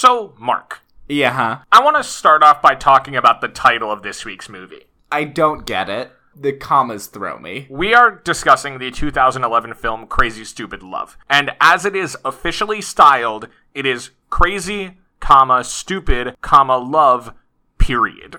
So, Mark, Yeah, huh? I want to start off by talking about the title of this week's movie. I don't get it. The commas throw me. We are discussing the 2011 film Crazy Stupid Love. And as it is officially styled, it is crazy, comma, stupid, comma, love, period.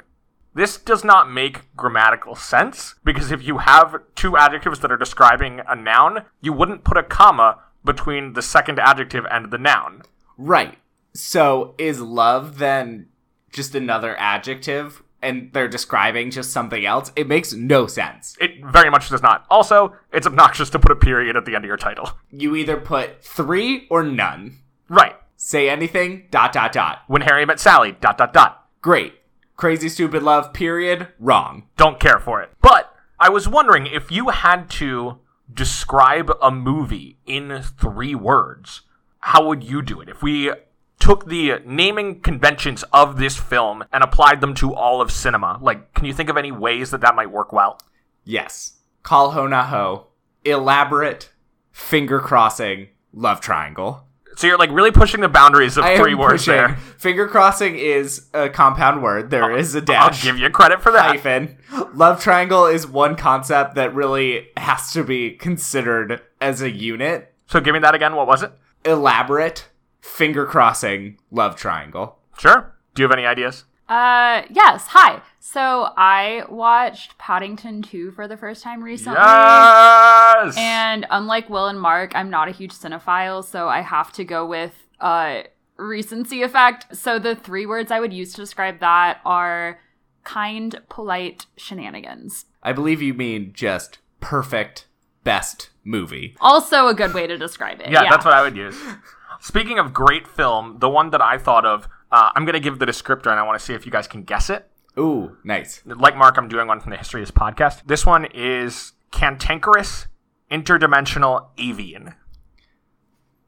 This does not make grammatical sense because if you have two adjectives that are describing a noun, you wouldn't put a comma between the second adjective and the noun. Right. So is love then just another adjective and they're describing just something else? It makes no sense. It very much does not. Also, it's obnoxious to put a period at the end of your title. You either put three or none. Right. Say anything, dot, dot, dot. When Harry met Sally, dot dot dot. Great. Crazy stupid love, period. Wrong. don't care for it. But I was wondering if you had to describe a movie in three words, how would you do it? If we took the naming conventions of this film and applied them to all of cinema, like, can you think of any ways that that might work well? Yes. Kal Ho Naa Ho. Elaborate. Finger crossing. Love triangle. So you're like really pushing the boundaries of I three words pushing. there. Finger crossing is a compound word. There is a I'll dash. I'll give you credit for that. hyphen. Love triangle is one concept that really has to be considered as a unit. So give me that again. What was it? Elaborate, finger crossing, love triangle. Sure. Do you have any ideas? Uh, yes. Hi. So I watched Paddington 2 for the first time recently. Yes. And unlike Will and Mark, I'm not a huge cinephile, so I have to go with uh recency effect. So the three words I would use to describe that are kind, polite shenanigans. I believe you mean just perfect, best movie. Also a good way to describe it. Yeah, that's what I would use. Speaking of great film, the one that I thought of, uh, I'm going to give the descriptor and I want to see if you guys can guess it. Ooh, nice. Like Mark, I'm doing one from the History of this podcast. This one is Cantankerous Interdimensional Avian.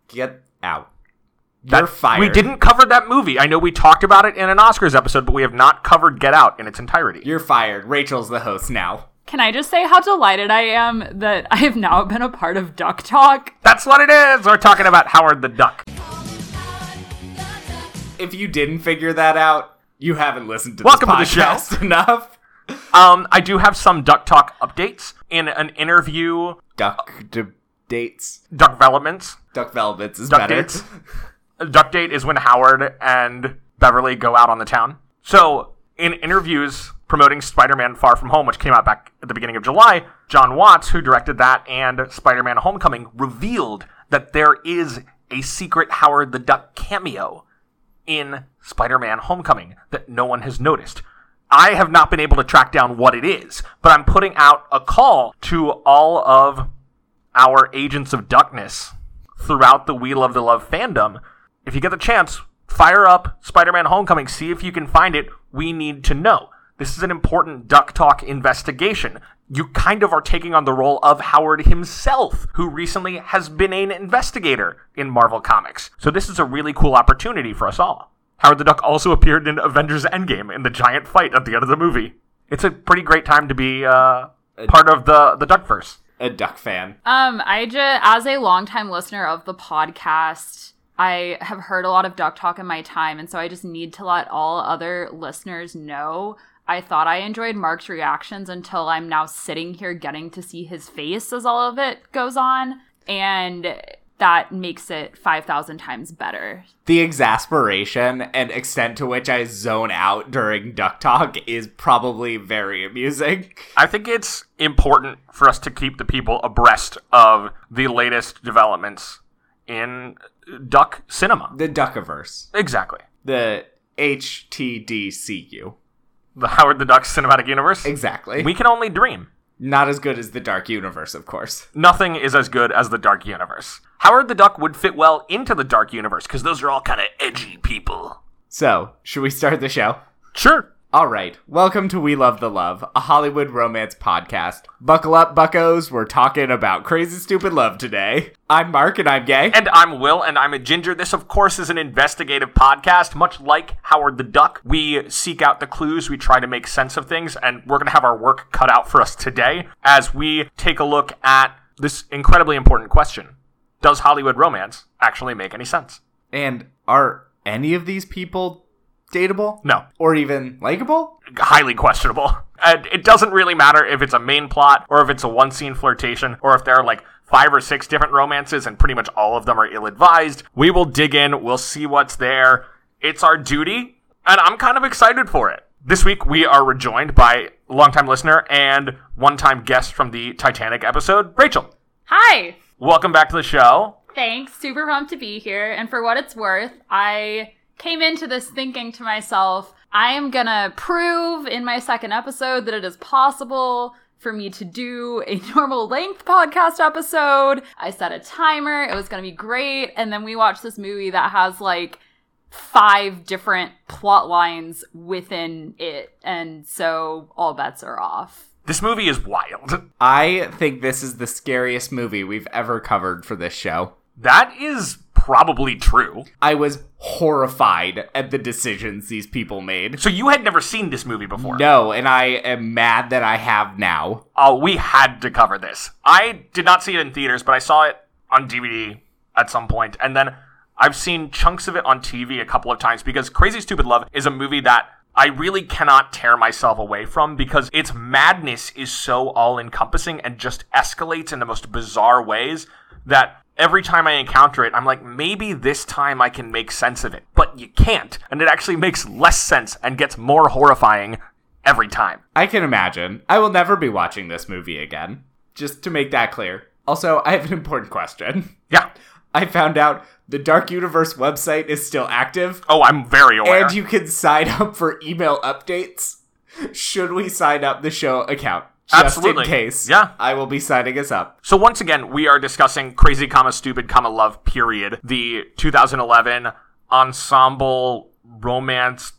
Get out. You're fired. We didn't cover that movie. I know we talked about it in an Oscars episode, but we have not covered Get Out in its entirety. You're fired. Rachel's the host now. Can I just say how delighted I am that I have now been a part of Duck Talk? That's what it is. We're talking about Howard the Duck. If you didn't figure that out, you haven't listened to Welcome to the show. podcast enough. Um, I do have some Duck Talk updates in an interview. Duck d- dates. Duck Developments. Duck Velvets is Duck better. dates. Duck date is when Howard and Beverly go out on the town. So, in interviews promoting Spider-Man Far From Home, which came out back at the beginning of July, John Watts, who directed that and Spider-Man Homecoming, revealed that there is a secret Howard the Duck cameo in Spider-Man Homecoming that no one has noticed. I have not been able to track down what it is, but I'm putting out a call to all of our agents of duckness throughout the We Love the Love fandom. If you get the chance, fire up Spider Man Homecoming, see if you can find it. We need to know. This is an important Duck Talk investigation. You kind of are taking on the role of Howard himself, who recently has been an investigator in Marvel Comics. So this is a really cool opportunity for us all. Howard the Duck also appeared in Avengers Endgame in the giant fight at the end of the movie. It's a pretty great time to be uh, part of the, the Duckverse. A duck fan. Um, I just, as a longtime listener of the podcast, I have heard a lot of Duck Talk in my time, and so I just need to let all other listeners know. I thought I enjoyed Mark's reactions until I'm now sitting here getting to see his face as all of it goes on, and that makes it 5,000 times better. The exasperation and extent to which I zone out during Duck Talk is probably very amusing. I think it's important for us to keep the people abreast of the latest developments in duck cinema. The Duckiverse. Exactly. The HTDCU. The Howard the Duck cinematic universe. Exactly. We can only dream. Not as good as the Dark Universe, of course. Nothing is as good as the dark universe. Howard the Duck would fit well into the dark universe because those are all kind of edgy people. So, should we start the show? Sure. All right. Welcome to We Love the Love, a Hollywood romance podcast. Buckle up, buckos. We're talking about crazy, stupid love today. I'm Mark and I'm gay. And I'm Will, and I'm a ginger. This, of course, is an investigative podcast, much like Howard the Duck. We seek out the clues, we try to make sense of things, and we're going to have our work cut out for us today as we take a look at this incredibly important question Does Hollywood romance actually make any sense? And are any of these people dateable? No, Or even likable? highly questionable. And it doesn't really matter if it's a main plot or if it's a one scene flirtation or if there are like five or six different romances and pretty much all of them are ill advised. We will dig in, we'll see what's there. It's our duty, and I'm kind of excited for it. This week we are rejoined by longtime listener and one time guest from the Titanic episode, Rachel. Hi! Welcome back to the show. Thanks. Super pumped to be here. And for what it's worth, I came into this thinking to myself, I am gonna prove in my second episode that it is possible for me to do a normal length podcast episode. I set a timer, it was gonna be great. And then we watched this movie that has like five different plot lines within it. And so all bets are off. This movie is wild. I think this is the scariest movie we've ever covered for this show. That is probably true. I was horrified at the decisions these people made. So you had never seen this movie before? No, and I am mad that I have now. Oh, we had to cover this. I did not see it in theaters, but I saw it on DVD at some point, and then I've seen chunks of it on TV a couple of times because Crazy Stupid Love is a movie that I really cannot tear myself away from because its madness is so all encompassing and just escalates in the most bizarre ways that every time I encounter it, I'm like, maybe this time I can make sense of it. But you can't. And it actually makes less sense and gets more horrifying every time. I can imagine. I will never be watching this movie again. Just to make that clear. Also, I have an important question. Yeah. I found out the Dark Universe website is still active, Oh, I'm very aware. and you can sign up for email updates. Should we sign up the show account? Just Absolutely. in case. Yeah. I will be signing us up. So once again, we are discussing Crazy Comma Stupid Comma Love Period, the 2011 ensemble romance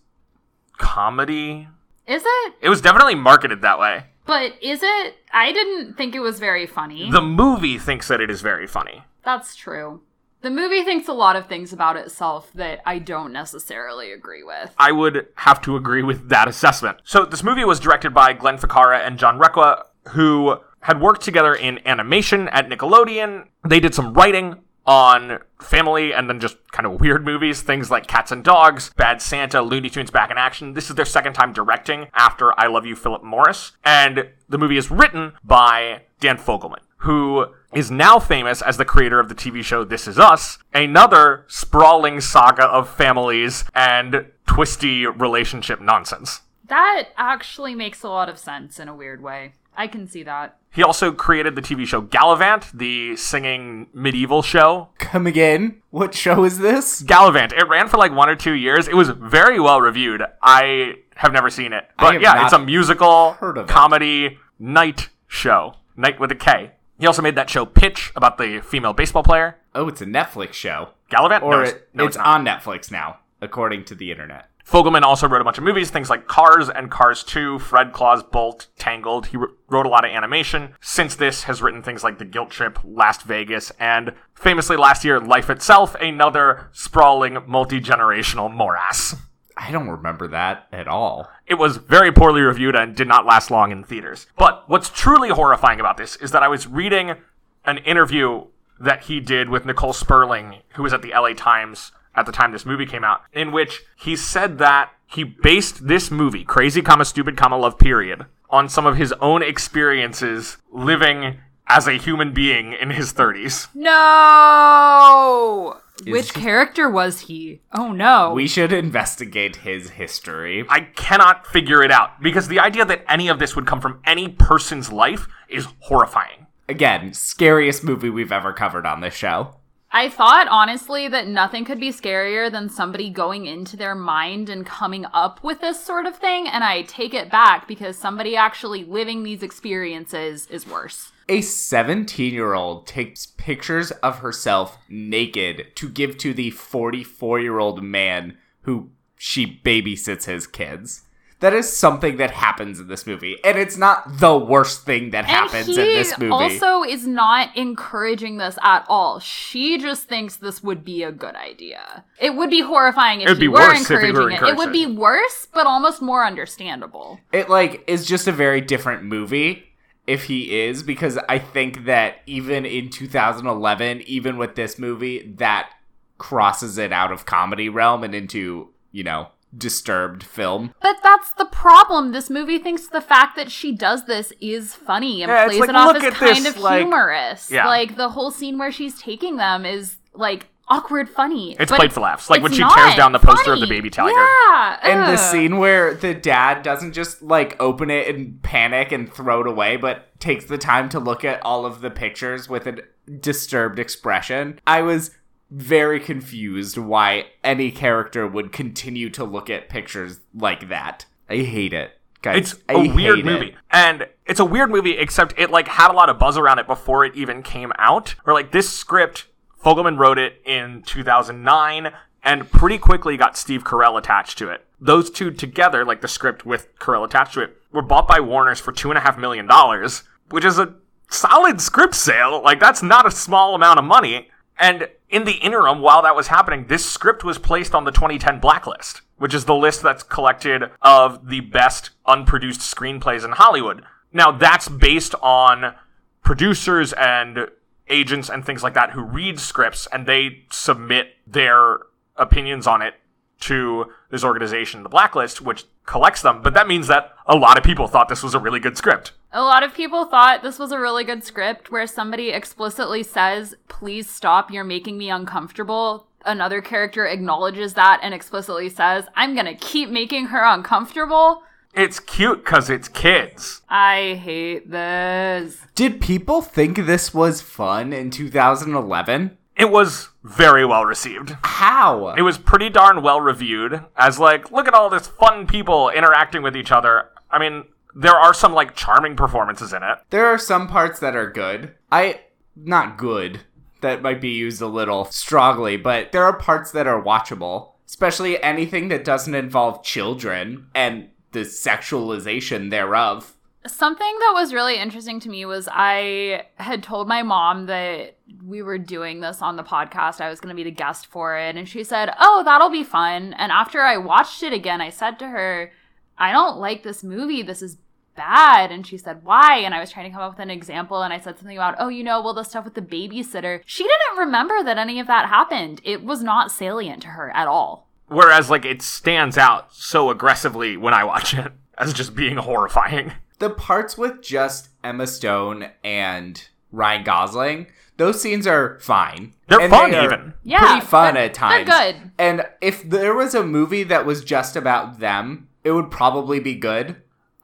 comedy. Is it? It was definitely marketed that way. But is it? I didn't think it was very funny. The movie thinks that it is very funny. That's true. The movie thinks a lot of things about itself that I don't necessarily agree with. I would have to agree with that assessment. So this movie was directed by Glenn Ficarra and John Requa, who had worked together in animation at Nickelodeon. They did some writing on family and then just kind of weird movies, things like Cats and Dogs, Bad Santa, Looney Tunes Back in Action. This is their second time directing after I Love You, Philip Morris. And the movie is written by Dan Fogelman, who is now famous as the creator of the TV show This Is Us, another sprawling saga of families and twisty relationship nonsense. That actually makes a lot of sense in a weird way. I can see that. He also created the TV show Galavant, the singing medieval show. Come again? What show is this? Galavant. It ran for like one or two years. It was very well reviewed. I have never seen it. But yeah, it's a musical heard of it. comedy night show. Night with a K. He also made that show Pitch about the female baseball player. Oh, it's a Netflix show. Galavant? Or no, it- it's, no, it's it's on Netflix now, according to the internet. Fogelman also wrote a bunch of movies, things like Cars and Cars 2, Fred Claus Bolt, Tangled. He wrote a lot of animation. Since this, has written things like The Guilt Trip, Last Vegas, and famously last year, Life Itself, another sprawling, multi-generational morass. I don't remember that at all. It was very poorly reviewed and did not last long in theaters. But what's truly horrifying about this is that I was reading an interview that he did with Nicole Sperling, who was at the LA Times at the time this movie came out, in which he said that he based this movie, Crazy Comma Stupid Comma Love Period, on some of his own experiences living as a human being in his 30s. No! Which character was he? Oh no. We should investigate his history. I cannot figure it out because the idea that any of this would come from any person's life is horrifying. Again, scariest movie we've ever covered on this show. I thought honestly that nothing could be scarier than somebody going into their mind and coming up with this sort of thing, and I take it back because somebody actually living these experiences is worse. A 17 year old takes pictures of herself naked to give to the 44 year old man who she babysits his kids. That is something that happens in this movie. And it's not the worst thing that happens and in this movie. also is not encouraging this at all. She just thinks this would be a good idea. It would be horrifying if It'd she be were worse if he encouraging were it. It would be worse, but almost more understandable. it like is just a very different movie if he is because I think that even in 2011, even with this movie, that crosses it out of comedy realm and into, you know, disturbed film. But that's the problem. This movie thinks the fact that she does this is funny and Yeah, plays like, it off as kind this, of like- humorous. Yeah. Like the whole scene where she's taking them is like awkward funny. It's played for laughs. Like when she tears down the poster of the baby tiger. Yeah. And the scene where the dad doesn't just like open it and panic and throw it away, but takes the time to look at all of the pictures with a disturbed expression. I was very confused why any character would continue to look at pictures like that. I hate it. Guys, It's I a weird movie. it. And it's a weird movie, except it like had a lot of buzz around it before it even came out. Or like this script, Fogelman wrote it in 2009 and pretty quickly got Steve Carell attached to it. Those two together, like the script with Carell attached to it, were bought by Warner's for two and a half million dollars, which is a solid script sale. Like that's not a small amount of money. And in the interim, while that was happening, this script was placed on the 2010 blacklist, which is the list that's collected of the best unproduced screenplays in Hollywood. Now, that's based on producers and agents and things like that who read scripts and they submit their opinions on it to this organization, the Blacklist, which collects them. But that means that a lot of people thought this was a really good script. A lot of people thought this was a really good script where somebody explicitly says, please stop, you're making me uncomfortable. Another character acknowledges that and explicitly says, I'm gonna keep making her uncomfortable. It's cute because it's kids. I hate this. Did people think this was fun in 2011? It was very well received. How? It was pretty darn well reviewed as like, look at all this fun people interacting with each other. I mean, there are some like charming performances in it. There are some parts that are good. I not good. That might be used a little strongly, but there are parts that are watchable, especially anything that doesn't involve children and the sexualization thereof. Something that was really interesting to me was I had told my mom that we were doing this on the podcast. I was going to be the guest for it. And she said, Oh, that'll be fun. And after I watched it again, I said to her, I don't like this movie. This is bad. And she said, Why? And I was trying to come up with an example. And I said something about, Oh, you know, well, the stuff with the babysitter. She didn't remember that any of that happened. It was not salient to her at all. Whereas like it stands out so aggressively when I watch it as just being horrifying. The parts with just Emma Stone and Ryan Gosling, those scenes are fine. They're And fun they are even. Yeah, pretty fun at times. they're good. And if there was a movie that was just about them, it would probably be good.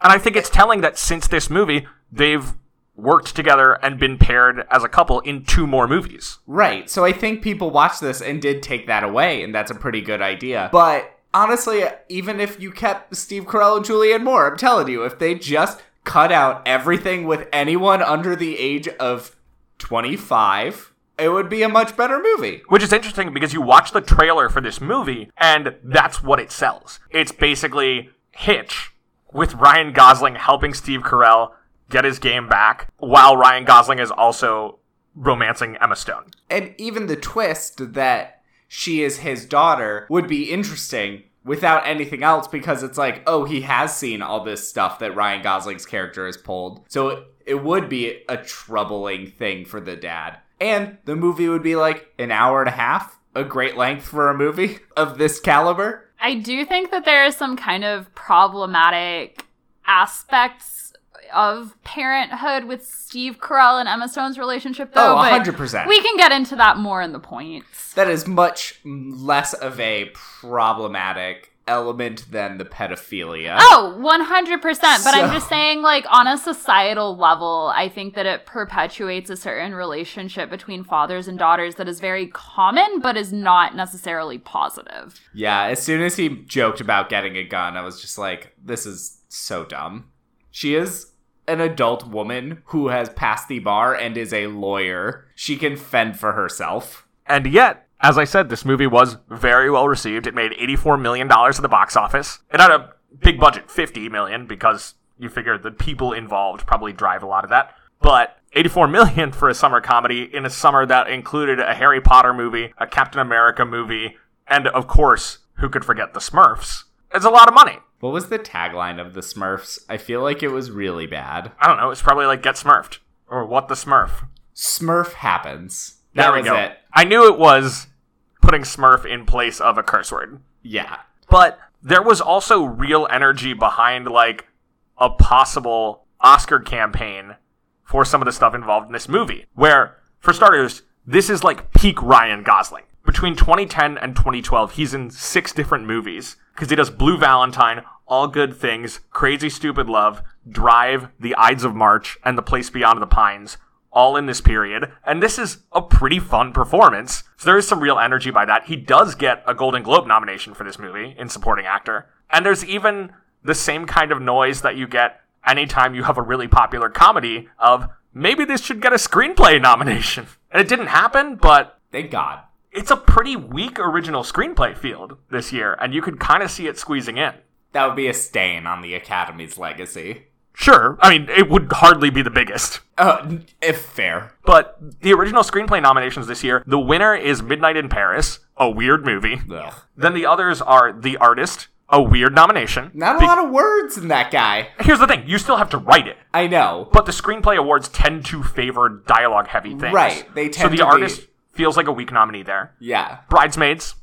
And I think it's telling that since this movie, they've worked together and been paired as a couple in two more movies. Right. So I think people watched this and did take that away, and that's a pretty good idea. But honestly, even if you kept Steve Carell and Julianne Moore, I'm telling you, if they just cut out everything with anyone under the age of 25, it would be a much better movie. Which is interesting because you watch the trailer for this movie and that's what it sells. It's basically Hitch with Ryan Gosling helping Steve Carell get his game back while Ryan Gosling is also romancing Emma Stone. And even the twist that she is his daughter would be interesting without anything else because it's like, oh, he has seen all this stuff that Ryan Gosling's character has pulled. So it, it would be a troubling thing for the dad. And the movie would be like an hour and a half, a great length for a movie of this caliber. I do think that there is some kind of problematic aspects of parenthood with Steve Carell and Emma Stone's relationship, though. Oh, but 100%. We can get into that more in the points. That is much less of a problematic element than the pedophilia. Oh, 100%. But I'm just saying, like, on a societal level, I think that it perpetuates a certain relationship between fathers and daughters that is very common, but is not necessarily positive. Yeah, as soon as he joked about getting a gun, I was just like, this is so dumb. She is an adult woman who has passed the bar and is a lawyer. She can fend for herself. And yet, as I said, this movie was very well received. It made $84 million at the box office. It had a big budget, 50 million, because you figure the people involved probably drive a lot of that. But 84 million for a summer comedy in a summer that included a Harry Potter movie, a Captain America movie, and of course, who could forget the Smurfs? It's a lot of money. What was the tagline of the Smurfs? I feel like it was really bad. I don't know. It's probably like Get Smurfed or What the Smurf. Smurf happens. There That we was go. it. I knew it was putting Smurf in place of a curse word. Yeah. But there was also real energy behind like a possible Oscar campaign for some of the stuff involved in this movie. Where, for starters, this is like peak Ryan Gosling. Between 2010 and 2012, he's in six different movies because he does Blue Valentine, All Good Things, Crazy Stupid Love, Drive, The Ides of March, and The Place Beyond the Pines, all in this period. And this is a pretty fun performance. So there is some real energy by that. He does get a Golden Globe nomination for this movie in supporting actor. And there's even the same kind of noise that you get anytime you have a really popular comedy of maybe this should get a screenplay nomination. And it didn't happen, but Thank God. It's a pretty weak original screenplay field this year, and you could kind of see it squeezing in. That would be a stain on the Academy's legacy. Sure, I mean, it would hardly be the biggest. Uh, if fair. But the original screenplay nominations this year, the winner is Midnight in Paris, a weird movie. Ugh. Then the others are The Artist, a weird nomination. Not a Be- lot of words in that guy. Here's the thing you still have to write it. I know. But the screenplay awards tend to favor dialogue heavy things. Right, they tend So the to be- artist feels like a weak nominee there. Yeah. Bridesmaids,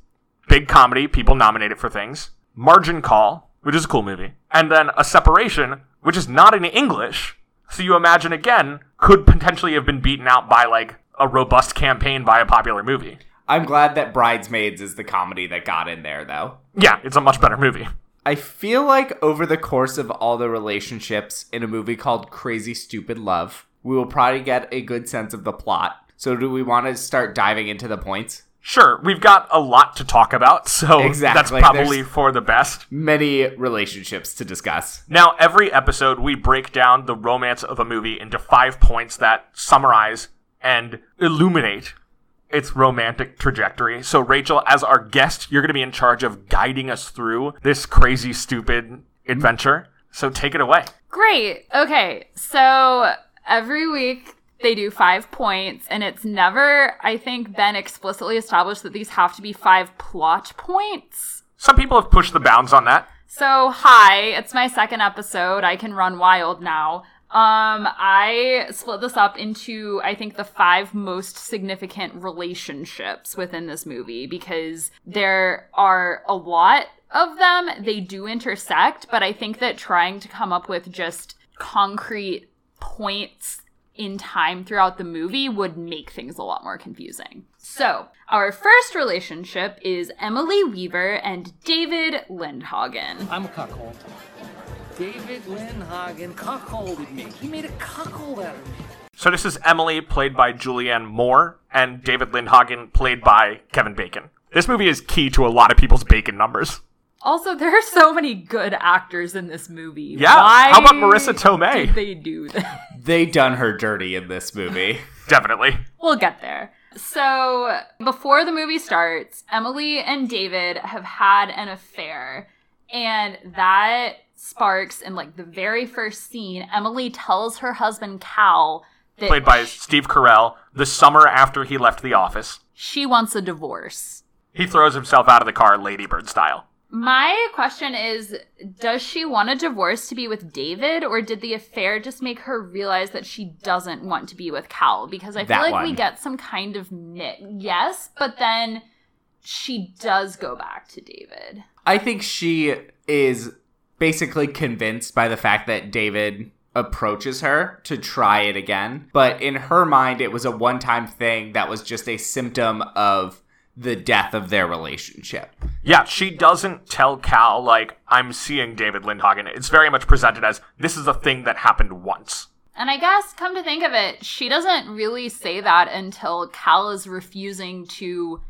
big comedy, people nominate it for things. Margin Call, which is a cool movie. And then A Separation, which is not in English. So you imagine again, could potentially have been beaten out by like a robust campaign by a popular movie. I'm glad that Bridesmaids is the comedy that got in there, though. Yeah, it's a much better movie. I feel like over the course of all the relationships in a movie called Crazy Stupid Love, we will probably get a good sense of the plot. So, do we want to start diving into the points? Sure, we've got a lot to talk about, so Exactly, that's probably there's- for the best. Many relationships to discuss. Now, every episode, we break down the romance of a movie into five points that summarize and illuminate its romantic trajectory. So, Rachel, as our guest, you're going to be in charge of guiding us through this crazy, stupid adventure. So, take it away. Great. Okay. So every week they do five points, and it's never, I think, been explicitly established that these have to be five plot points. Some people have pushed the bounds on that. So, hi, it's my second episode. I can run wild now. Um, I split this up into, I think, the five most significant relationships within this movie because there are a lot of them. They do intersect, but I think that trying to come up with just concrete points in time throughout the movie would make things a lot more confusing. So, our first relationship is Emily Weaver and David Lindhagen. I'm a cuckold. David Lindhagen cuckolded me. He made a cuckold out of me. So, this is Emily, played by Julianne Moore, and David Lindhagen, played by Kevin Bacon. This movie is key to a lot of people's bacon numbers. Also, there are so many good actors in this movie. Yeah, Why how about Marisa Tomei? Did they do that? They done her dirty in this movie. Definitely. we'll get there. So, before the movie starts, Emily and David have had an affair, and that sparks in like the very first scene. Emily tells her husband Cal that Played by Steve Carell, the summer after he left the office. she wants a divorce. He throws himself out of the car, Ladybird style. My question is Does she want a divorce to be with David, or did the affair just make her realize that she doesn't want to be with Cal? Because I feel That like we get some kind of knit. Yes, but then she does go back to David. I think she is basically convinced by the fact that David approaches her to try it again. But in her mind, it was a one time thing that was just a symptom of the death of their relationship. Yeah, she doesn't tell Cal, like, I'm seeing David Lindhagen. It's very much presented as this is a thing that happened once. And I guess, come to think of it, she doesn't really say that until Cal is refusing to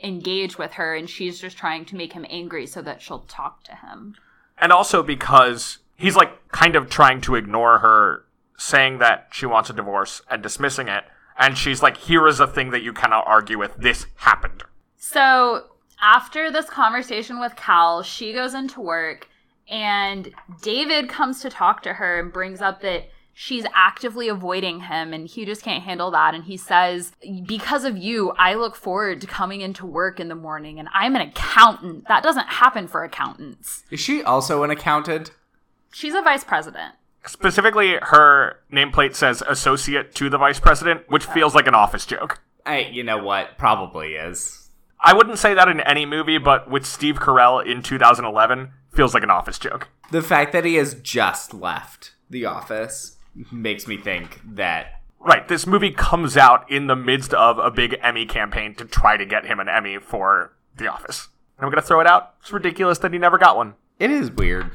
engage with her, and she's just trying to make him angry so that she'll talk to him. And also because he's, like, kind of trying to ignore her, saying that she wants a divorce and dismissing it. And she's like, here is a thing that you cannot argue with. This happened. So after this conversation with Cal, she goes into work and David comes to talk to her and brings up that she's actively avoiding him and he just can't handle that. And he says, Because of you, I look forward to coming into work in the morning and I'm an accountant. That doesn't happen for accountants. Is she also an accountant? She's a vice president. Specifically, her nameplate says associate to the vice president, which oh. feels like an office joke. I, you know what? Probably is. I wouldn't say that in any movie, but with Steve Carell in 2011, feels like an office joke. The fact that he has just left the office makes me think that Right, this movie comes out in the midst of a big Emmy campaign to try to get him an Emmy for The Office. And I'm gonna throw it out. It's ridiculous that he never got one. it is weird.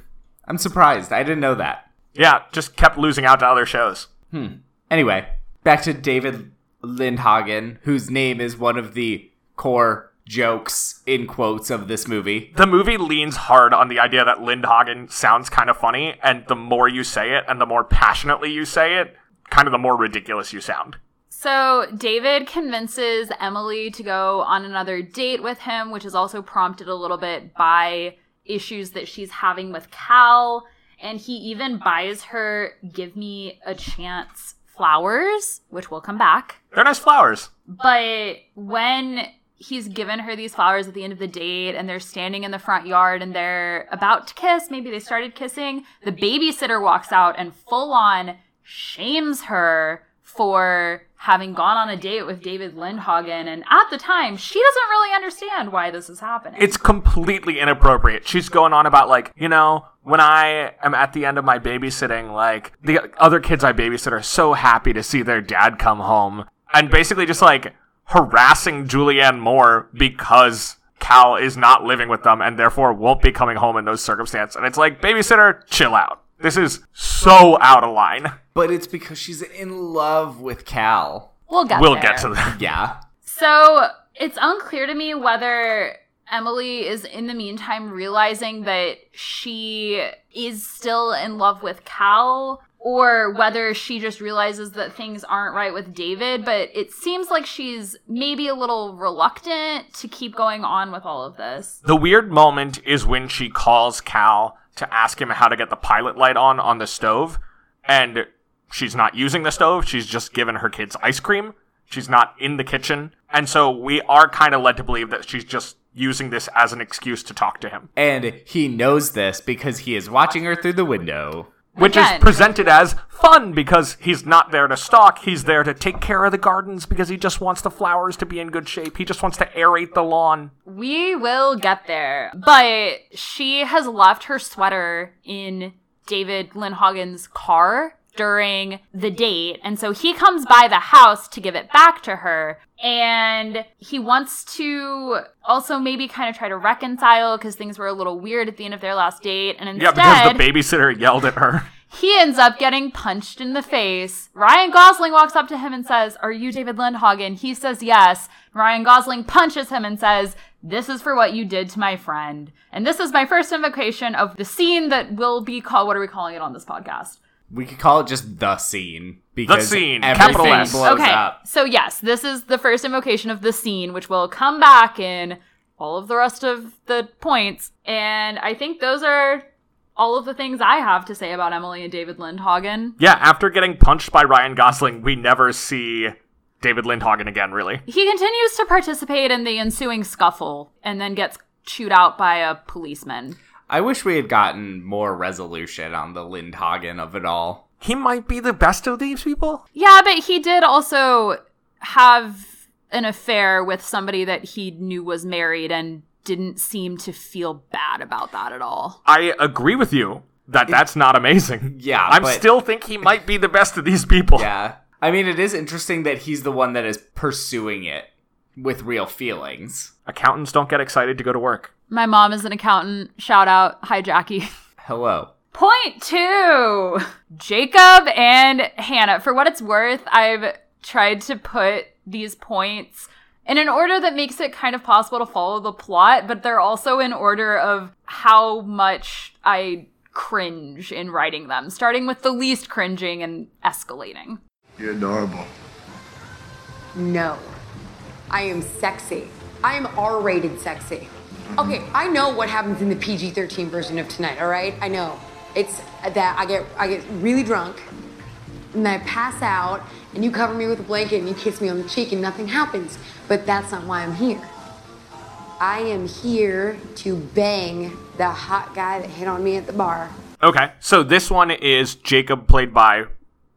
I'm surprised. I didn't know that. Yeah, just kept losing out to other shows. Hmm. Anyway, back to David Lindhagen, whose name is one of the core jokes in quotes of this movie. The movie leans hard on the idea that Lindhagen sounds kind of funny, and the more you say it and the more passionately you say it, kind of the more ridiculous you sound. So David convinces Emily to go on another date with him, which is also prompted a little bit by issues that she's having with Cal. And he even buys her Give Me a Chance flowers, which will come back. They're nice flowers. But when he's given her these flowers at the end of the date and they're standing in the front yard and they're about to kiss, maybe they started kissing, the babysitter walks out and full on shames her for having gone on a date with David Lindhagen. And at the time, she doesn't really understand why this is happening. It's completely inappropriate. She's going on about like, you know, when I am at the end of my babysitting, like the other kids I babysit are so happy to see their dad come home. And basically just like harassing Julianne Moore because Cal is not living with them and therefore won't be coming home in those circumstances. And it's like, babysitter, chill out. This is so out of line. But it's because she's in love with Cal. we'll get We'll there. get to that. Yeah. So it's unclear to me whether Emily is in the meantime realizing that she is still in love with Cal or whether she just realizes that things aren't right with David, but it seems like she's maybe a little reluctant to keep going on with all of this. The weird moment is when she calls Cal to ask him how to get the pilot light on on the stove, and she's not using the stove. She's just given her kids ice cream. She's not in the kitchen. And so we are kind of led to believe that she's just using this as an excuse to talk to him, And he knows this because he is watching her through the window. Which Again. is presented as fun because he's not there to stalk. He's there to take care of the gardens because he just wants the flowers to be in good shape. He just wants to aerate the lawn. We will get there. But she has left her sweater in David Lindhagen's car during the date. And so he comes by the house to give it back to her. And he wants to also maybe kind of try to reconcile because things were a little weird at the end of their last date. And instead, Yeah, because the babysitter yelled at her. he ends up getting punched in the face. Ryan Gosling walks up to him and says, Are you David Lindhagen? He says yes. Ryan Gosling punches him and says, This is for what you did to my friend. And this is my first invocation of the scene that will be called, what are we calling it on this podcast? We could call it just the scene because the scene, everything capital S. blows okay. up. So, yes, this is the first invocation of the scene, which will come back in all of the rest of the points. And I think those are all of the things I have to say about Emily and David Lindhagen. Yeah, after getting punched by Ryan Gosling, we never see David Lindhagen again, really. He continues to participate in the ensuing scuffle and then gets chewed out by a policeman. I wish we had gotten more resolution on the Lindhagen of it all. He might be the best of these people. Yeah, but he did also have an affair with somebody that he knew was married and didn't seem to feel bad about that at all. I agree with you that that's not amazing. Yeah, I but- still think he might be the best of these people. Yeah. I mean, it is interesting that he's the one that is pursuing it with real feelings. Accountants don't get excited to go to work. My mom is an accountant. Shout out. Hi, Jackie. Hello. Point two Jacob and Hannah. For what it's worth, I've tried to put these points in an order that makes it kind of possible to follow the plot, but they're also in order of how much I cringe in writing them, starting with the least cringing and escalating. You're adorable. No. I am sexy. I am R rated sexy. Okay, I know what happens in the PG 13 version of tonight, all right? I know. It's that I get I get really drunk and I pass out and you cover me with a blanket and you kiss me on the cheek and nothing happens. But that's not why I'm here. I am here to bang the hot guy that hit on me at the bar. Okay, so this one is Jacob, played by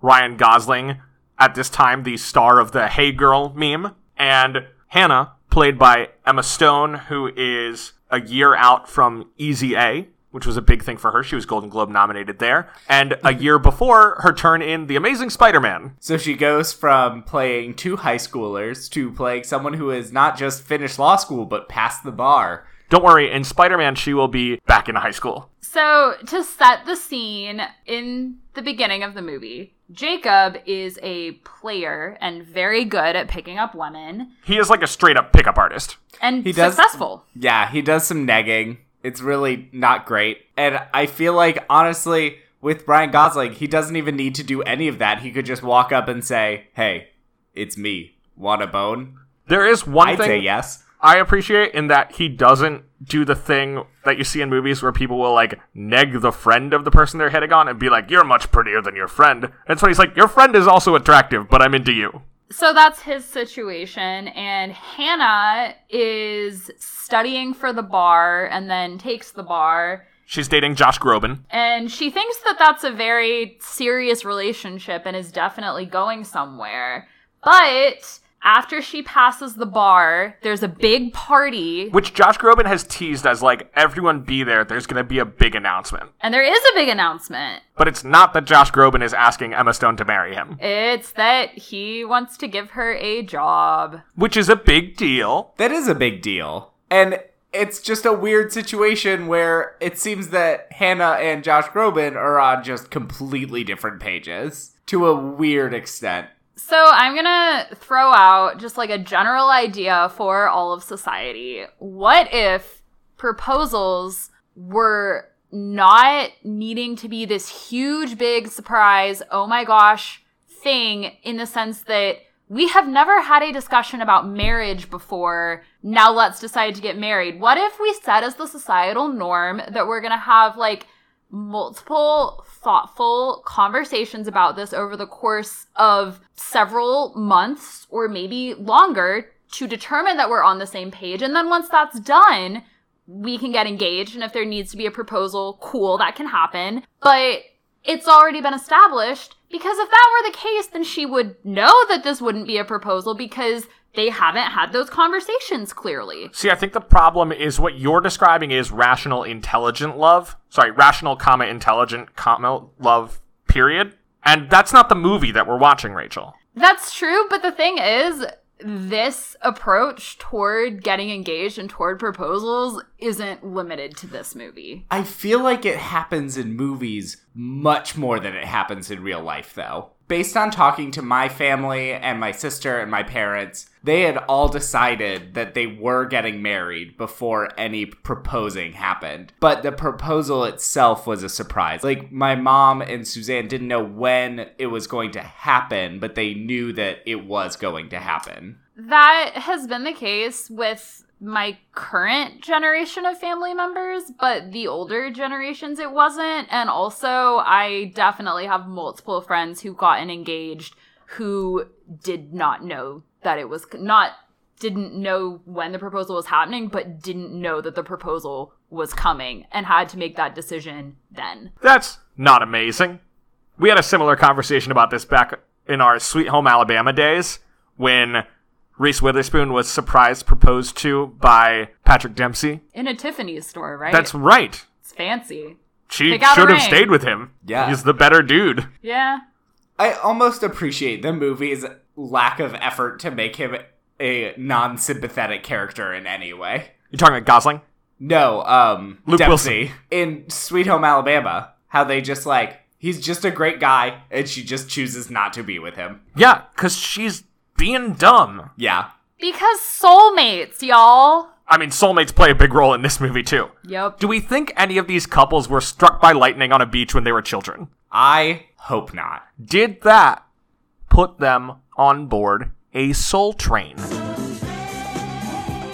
Ryan Gosling, at this time the star of the Hey Girl meme, and Hannah, played by Emma Stone, who is a year out from Easy A, which was a big thing for her. She was Golden Globe nominated there. And a year before her turn in The Amazing Spider Man. So she goes from playing two high schoolers to playing someone who has not just finished law school but passed the bar. Don't worry, in Spider Man, she will be back in high school. So, to set the scene in the beginning of the movie, Jacob is a player and very good at picking up women He is like a straight up pickup artist. and He does- successful. Yeah, he does some negging. It's really not great. And I feel like, honestly, with Ryan Gosling, he doesn't even need to do any of that. He could just walk up and say, Hey, it's me. Want a bone? There is one I'd thing say yes. I appreciate in that he doesn't do the thing that you see in movies where people will like neg the friend of the person they're hitting on and be like, "You're much prettier than your friend." And so he's like, "Your friend is also attractive, but I'm into you." So that's his situation, and Hannah is studying for the bar and then takes the bar. She's dating Josh Groban. And she thinks that that's a very serious relationship and is definitely going somewhere. But after she passes the bar, there's a big party, Which Josh Groban has teased as like everyone be there. There's gonna be a big announcement, and there is a big announcement. but it's not that Josh Groban is asking Emma Stone to marry him, It's that he wants to give her a job. which is a big deal. That is a big deal. And it's just a weird situation where it seems that Hannah and Josh Groban are on just completely different pages to a weird extent. So I'm gonna throw out just like a general idea for all of society. What if proposals were not needing to be this huge, big surprise, oh my gosh thing in the sense that we have never had a discussion about marriage before. Now let's decide to get married. What if we set as the societal norm that we're gonna have like multiple thoughtful conversations about this over the course of several months or maybe longer to determine that we're on the same page. And then once that's done, we can get engaged. And if there needs to be a proposal, cool, that can happen. But it's already been established because if that were the case, then she would know that this wouldn't be a proposal because they haven't had those conversations clearly. See, I think the problem is what you're describing is rational, intelligent love. Sorry, rational, comma, intelligent, comma, love, period. And that's not the movie that we're watching, Rachel. That's true, but the thing is, this approach toward getting engaged and toward proposals isn't limited to this movie. I feel like it happens in movies much more than it happens in real life, though. Based on talking to my family and my sister and my parents, they had all decided that they were getting married before any proposing happened. But the proposal itself was a surprise. Like, my mom and Suzanne didn't know when it was going to happen, but they knew that it was going to happen. That has been the case with my current generation of family members, but the older generations it wasn't. And also, I definitely have multiple friends who gotten engaged who did not know that it was not didn't know when the proposal was happening, but didn't know that the proposal was coming and had to make that decision then. That's not amazing. We had a similar conversation about this back in our Sweet Home Alabama days when Reese Witherspoon was surprised proposed to by Patrick Dempsey. In a Tiffany's store, right? That's right. it's fancy. She Pick out a should have ring. stayed with him. Yeah. He's the better dude. Yeah. I almost appreciate the movie's lack of effort to make him a non sympathetic character in any way. You're talking about Gosling? No, um, Luke Dempsey in Sweet Home Alabama. How they just like he's just a great guy, and she just chooses not to be with him. Yeah, because she's being dumb. Yeah, Because soulmates, y'all. I mean, soulmates play a big role in this movie, too. Yep. Do we think any of these couples were struck by lightning on a beach when they were children? I hope not. Did that put them on board a soul train?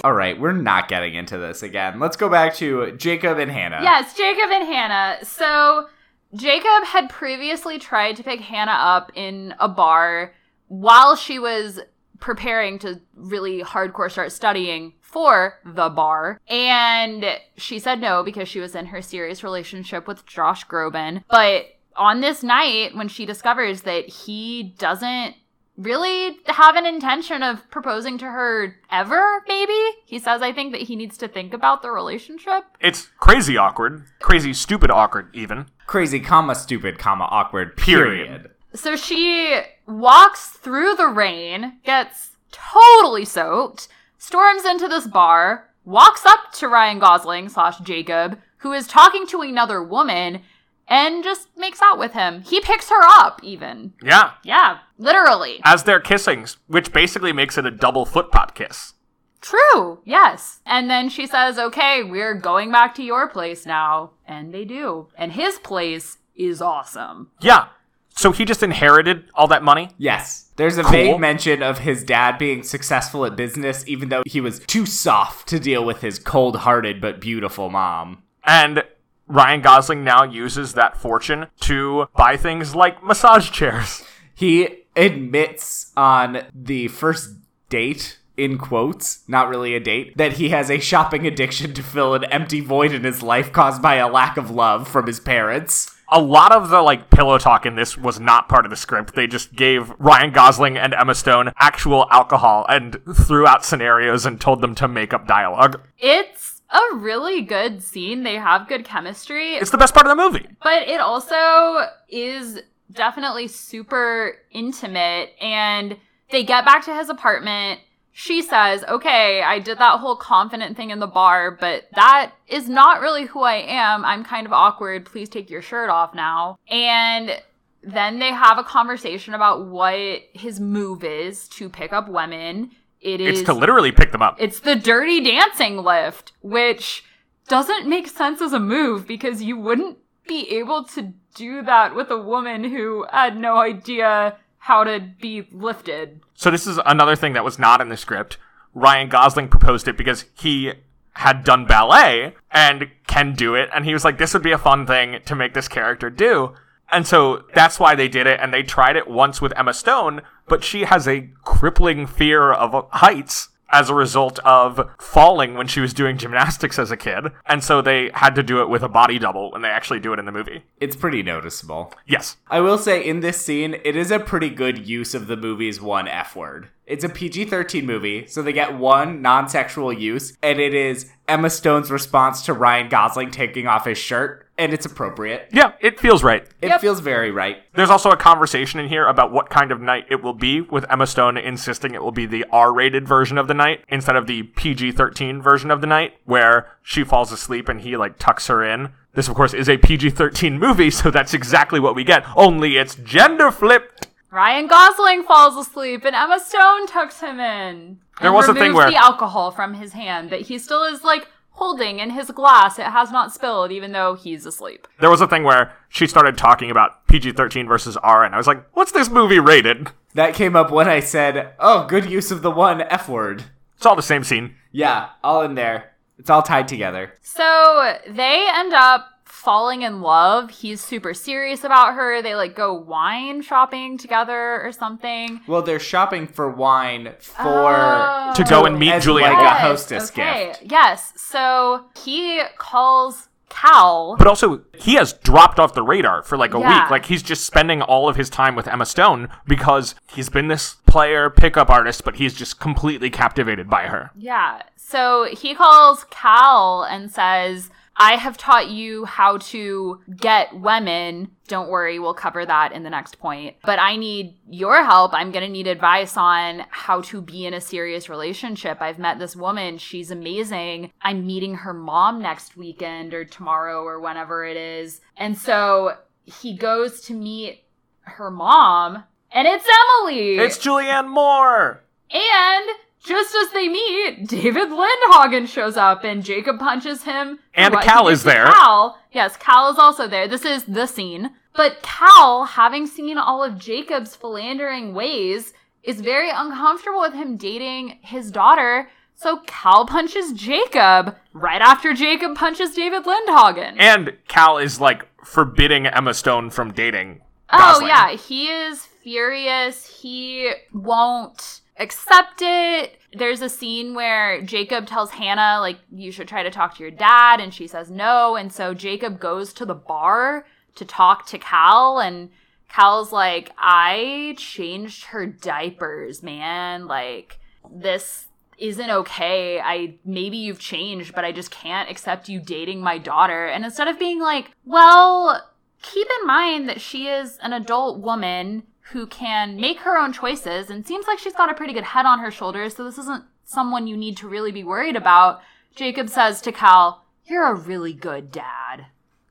All right, we're not getting into this again. Let's go back to Jacob and Hannah. Yes, Jacob and Hannah. So Jacob had previously tried to pick Hannah up in a bar while she was preparing to really hardcore start studying for the bar. And she said no because she was in her serious relationship with Josh Groban. But on this night, when she discovers that he doesn't really have an intention of proposing to her ever, maybe. He says, I think that he needs to think about the relationship. It's crazy awkward, crazy stupid awkward, even. Crazy, comma, stupid, comma, awkward, Period. period. So she walks through the rain, gets totally soaked, storms into this bar, walks up to Ryan Gosling slash Jacob, who is talking to another woman, and just makes out with him. He picks her up, even. Yeah. Yeah, literally. As they're kissing, which basically makes it a double foot pop kiss. True, yes. And then she says, okay, we're going back to your place now. And they do. And his place is awesome. Yeah. So he just inherited all that money? Yes. There's a Cool. vague mention of his dad being successful at business, even though he was too soft to deal with his cold hearted but beautiful mom. And Ryan Gosling now uses that fortune to buy things like massage chairs. He admits on the first date, in quotes, not really a date, that he has a shopping addiction to fill an empty void in his life caused by a lack of love from his parents. A lot of the like pillow talk in this was not part of the script. They just gave Ryan Gosling and Emma Stone actual alcohol and threw out scenarios and told them to make up dialogue. It's a really good scene. They have good chemistry. It's the best part of the movie. but it also is definitely super intimate and they get back to his apartment she says okay i did that whole confident thing in the bar but that is not really who i am. I'm kind of awkward. Please take your shirt off now. And then they have a conversation about what his move is to pick up women. It is It's to literally pick them up. it's the dirty dancing lift, which doesn't make sense as a move because you wouldn't be able to do that with a woman who had no idea how to be lifted. So this is another thing that was not in the script. Ryan Gosling proposed it because he had done ballet and can do it, and he was like, "This would be a fun thing to make this character do." And so that's why they did it, and they tried it once with Emma Stone, but she has a crippling fear of heights as a result of falling when she was doing gymnastics as a kid, and so they had to do it with a body double when they actually do it in the movie. It's pretty noticeable. Yes. I will say in this scene, it is a pretty good use of the movie's one F word. It's a PG 13 movie, so they get one non sexual use, and it is Emma Stone's response to Ryan Gosling taking off his shirt, and it's appropriate. Yeah, it feels right. It Yep. feels very right. There's also a conversation in here about what kind of night it will be, with Emma Stone insisting it will be the R rated version of the night instead of the PG 13 version of the night, where she falls asleep and he, like, tucks her in. This, of course, is a PG 13 movie, so that's exactly what we get, only it's gender flipped. Ryan Gosling falls asleep and Emma Stone tucks him in. There and was a thing removes where- the alcohol from his hand that he still is like holding in his glass. It has not spilled, even though he's asleep. There was a thing where she started talking about PG 13 versus R, and I was like, what's this movie rated? That came up when I said, oh, good use of the one F word. It's all the same scene. Yeah, all in there. It's all tied together. So they end up falling in love. He's super serious about her. They like go wine shopping together or something. Well, they're shopping for wine for. Oh. To go and meet Julia Julianne. like a Yes, hostess okay. gift. Yes. So he calls Cal. But also, he has dropped off the radar for like a Yeah. week. Like, he's just spending all of his time with Emma Stone because he's been this player pickup artist, but he's just completely captivated by her. Yeah. So he calls Cal and says, I have taught you how to get women. Don't worry, we'll cover that in the next point. But I need your help. I'm going to need advice on how to be in a serious relationship. I've met this woman. She's amazing. I'm meeting her mom next weekend or tomorrow or whenever it is. And so he goes to meet her mom, and it's Emily. It's Julianne Moore! And just as they meet, David Lindhagen shows up and Jacob punches him. And what Cal is there. Cal. Yes, Cal is also there. This is the scene. But Cal, having seen all of Jacob's philandering ways, is very uncomfortable with him dating his daughter. So Cal punches Jacob right after Jacob punches David Lindhagen. And Cal is like forbidding Emma Stone from dating. Oh yeah, he is furious. He won't accept it. There's a scene where Jacob tells Hannah like you should try to talk to your dad and she says no and so Jacob goes to the bar to talk to Cal and Cal's like, I changed her diapers, man. Like, this isn't okay. I maybe you've changed, but I just can't accept you dating my daughter. And instead of being like, well, keep in mind that she is an adult woman who can make her own choices and seems like she's got a pretty good head on her shoulders, so this isn't someone you need to really be worried about. Jacob says to Cal, You're a really good dad.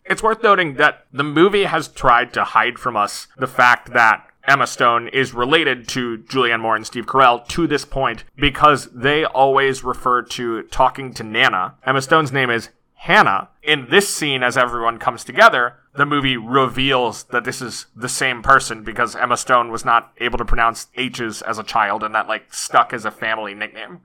It's worth noting that the movie has tried to hide from us the fact that Emma Stone is related to Julianne Moore and Steve Carell to this point because they always refer to talking to Nana. Emma Stone's name is Hannah. In this scene, as everyone comes together, the movie reveals that this is the same person because Emma Stone was not able to pronounce H's as a child and that like stuck as a family nickname.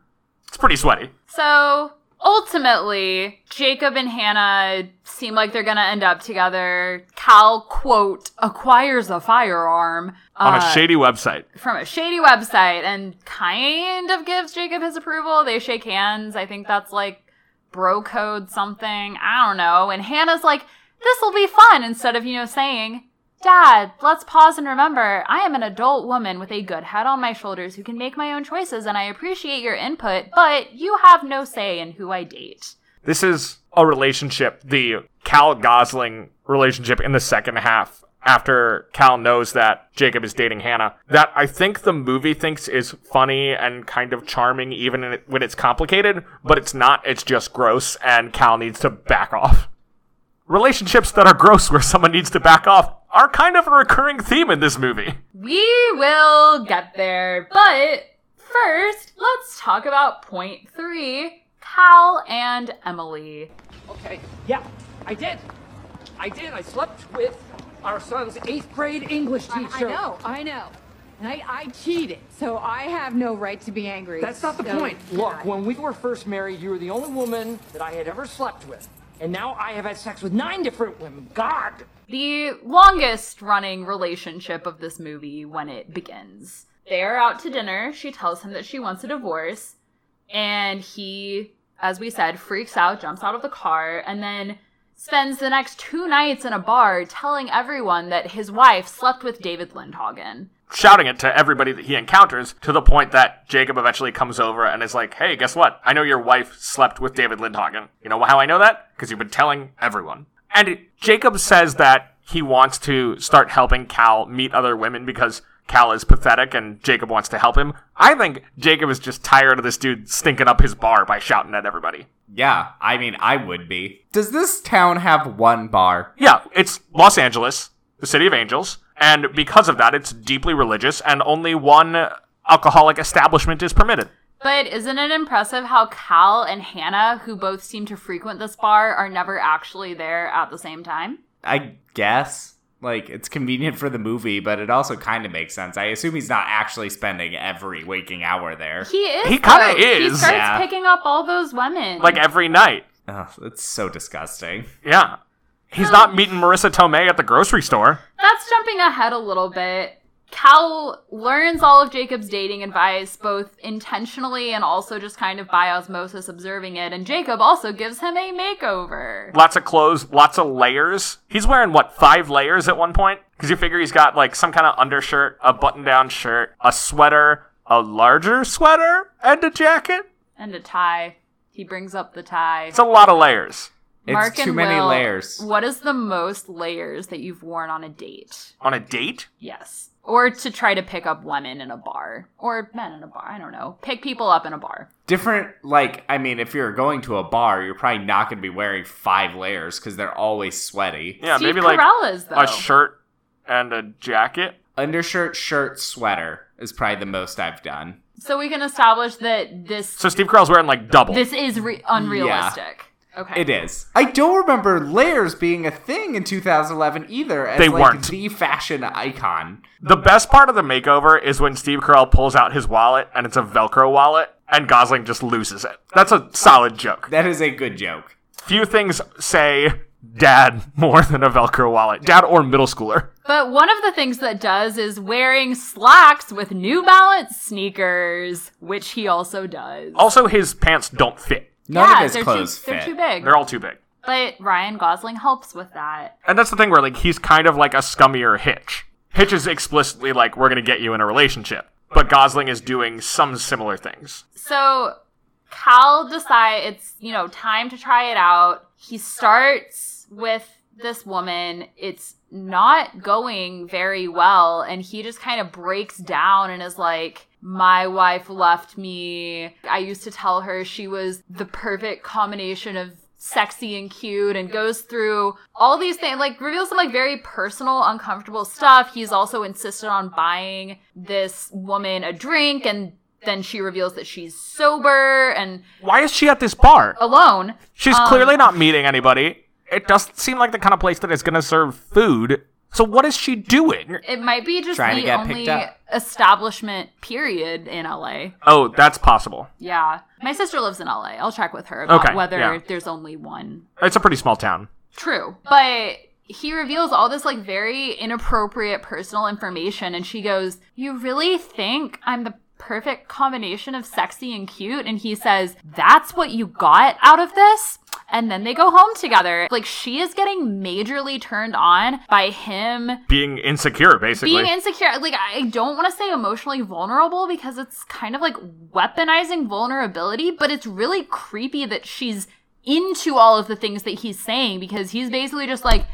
It's pretty sweaty. So ultimately, Jacob and Hannah seem like they're gonna end up together. Cal, quote, acquires a firearm On a uh, shady website. from a shady website and kind of gives Jacob his approval. They shake hands. I think that's like bro code something. I don't know. And Hannah's like, this will be fun instead of, you know, saying, Dad, let's pause and remember, I am an adult woman with a good head on my shoulders who can make my own choices and I appreciate your input, but you have no say in who I date. This is a relationship, the Cal Gosling relationship in the second half, after Cal knows that Jacob is dating Hannah, that I think the movie thinks is funny and kind of charming, even in it, when it's complicated, but it's not, it's just gross, and Cal needs to back off. Relationships that are gross where someone needs to back off are kind of a recurring theme in this movie. We will get there, but first, let's talk about point three Cal and Emily. Okay, yeah, I did. I did. I slept with our son's eighth grade English teacher. I know, I know. And I, I cheated, so I have no right to be angry. That's not the So- point. Look, when we were first married, you were the only woman that I had ever slept with. And now I have had sex with nine different women. God! The longest running relationship of this movie when it begins. They are out to dinner. She tells him that she wants a divorce. And he, as we said, freaks out, jumps out of the car, and then spends the next two nights in a bar telling everyone that his wife slept with David Lindhagen. shouting it to everybody that he encounters to the point that Jacob eventually comes over and is like, hey, guess what? I know your wife slept with David Lindhagen. You know how I know that? Because you've been telling everyone. And Jacob says that he wants to start helping Cal meet other women because Cal is pathetic and Jacob wants to help him. I think Jacob is just tired of this dude stinking up his bar by shouting at everybody. Yeah, I mean, I would be. Does this town have one bar? Yeah, it's Los Angeles, the city of angels, and because of that, it's deeply religious, and only one alcoholic establishment is permitted. But isn't it impressive how Cal and Hannah, who both seem to frequent this bar, are never actually there at the same time? I guess. Like, it's convenient for the movie, but it also kind of makes sense. I assume he's not actually spending every waking hour there. He is. He kinda though. He is, starts yeah. picking up all those women. Like every night. Ugh, it's so disgusting. Yeah. He's not meeting Marisa Tomei at the grocery store. That's jumping ahead a little bit. Cal learns all of Jacob's dating advice, both intentionally and also just kind of by osmosis observing it, and Jacob also gives him a makeover. Lots of clothes, lots of layers. He's wearing, what, five layers at one point? Because you figure he's got, like, some kind of undershirt, a button down shirt, a sweater, a larger sweater, and a jacket. And a tie. He brings up the tie. It's a lot of layers. It's Mark too and many Will, layers. What is the most layers that you've worn on a date? On a date? Yes. Or to try to pick up women in a bar. Or men in a bar. I don't know. Pick people up in a bar. Different, like, I mean, if you're going to a bar, you're probably not going to be wearing five layers because they're always sweaty. Yeah, Steve maybe like though. a shirt and a jacket. Undershirt, shirt, sweater is probably the most I've done. So we can establish that this So Steve Carell's wearing, like, double. this is re- unrealistic. Okay. It is. I don't remember layers being a thing in 2011 either as They like weren't. the fashion icon. The best part of the makeover is when Steve Carell pulls out his wallet and it's a Velcro wallet and Gosling just loses it. That's a solid joke. That is a good joke. Few things say dad more than a Velcro wallet. Dad or middle schooler. But one of the things that does is wearing slacks with New Balance sneakers, which he also does. Also, his pants don't fit. None yeah, of his they're clothes too, They're too big. They're all too big. but Ryan Gosling helps with that. And that's the thing where like he's kind of like a scummier Hitch. Hitch is explicitly like, we're going to get you in a relationship. But Gosling is doing some similar things. So Cal decides it's, you know, time to try it out. He starts with this woman. It's not going very well and he just kind of breaks down and is like my wife left me. I used to tell her she was the perfect combination of sexy and cute and goes through all these things like reveals some like very personal uncomfortable stuff he's also insisted on buying this woman a drink and then she reveals that she's sober and Why is she at this bar? alone She's Um, clearly not meeting anybody. It doesn't seem like the kind of place that is going to serve food. So what is she doing? it might be just Trying to the get only up. establishment period in LA. Oh, that's possible. Yeah. My sister lives in LA. I'll check with her about Okay, whether yeah. there's only one It's a pretty small town. True. But he reveals all this like very inappropriate personal information and she goes, "You really think I'm the perfect combination of sexy and cute?" And he says, "That's what you got out of this?" And then they go home together. Like she is getting majorly turned on by him Being insecure, basically. being insecure like i don't want to say emotionally vulnerable because it's kind of like weaponizing vulnerability but it's really creepy that she's into all of the things that he's saying because he's basically just like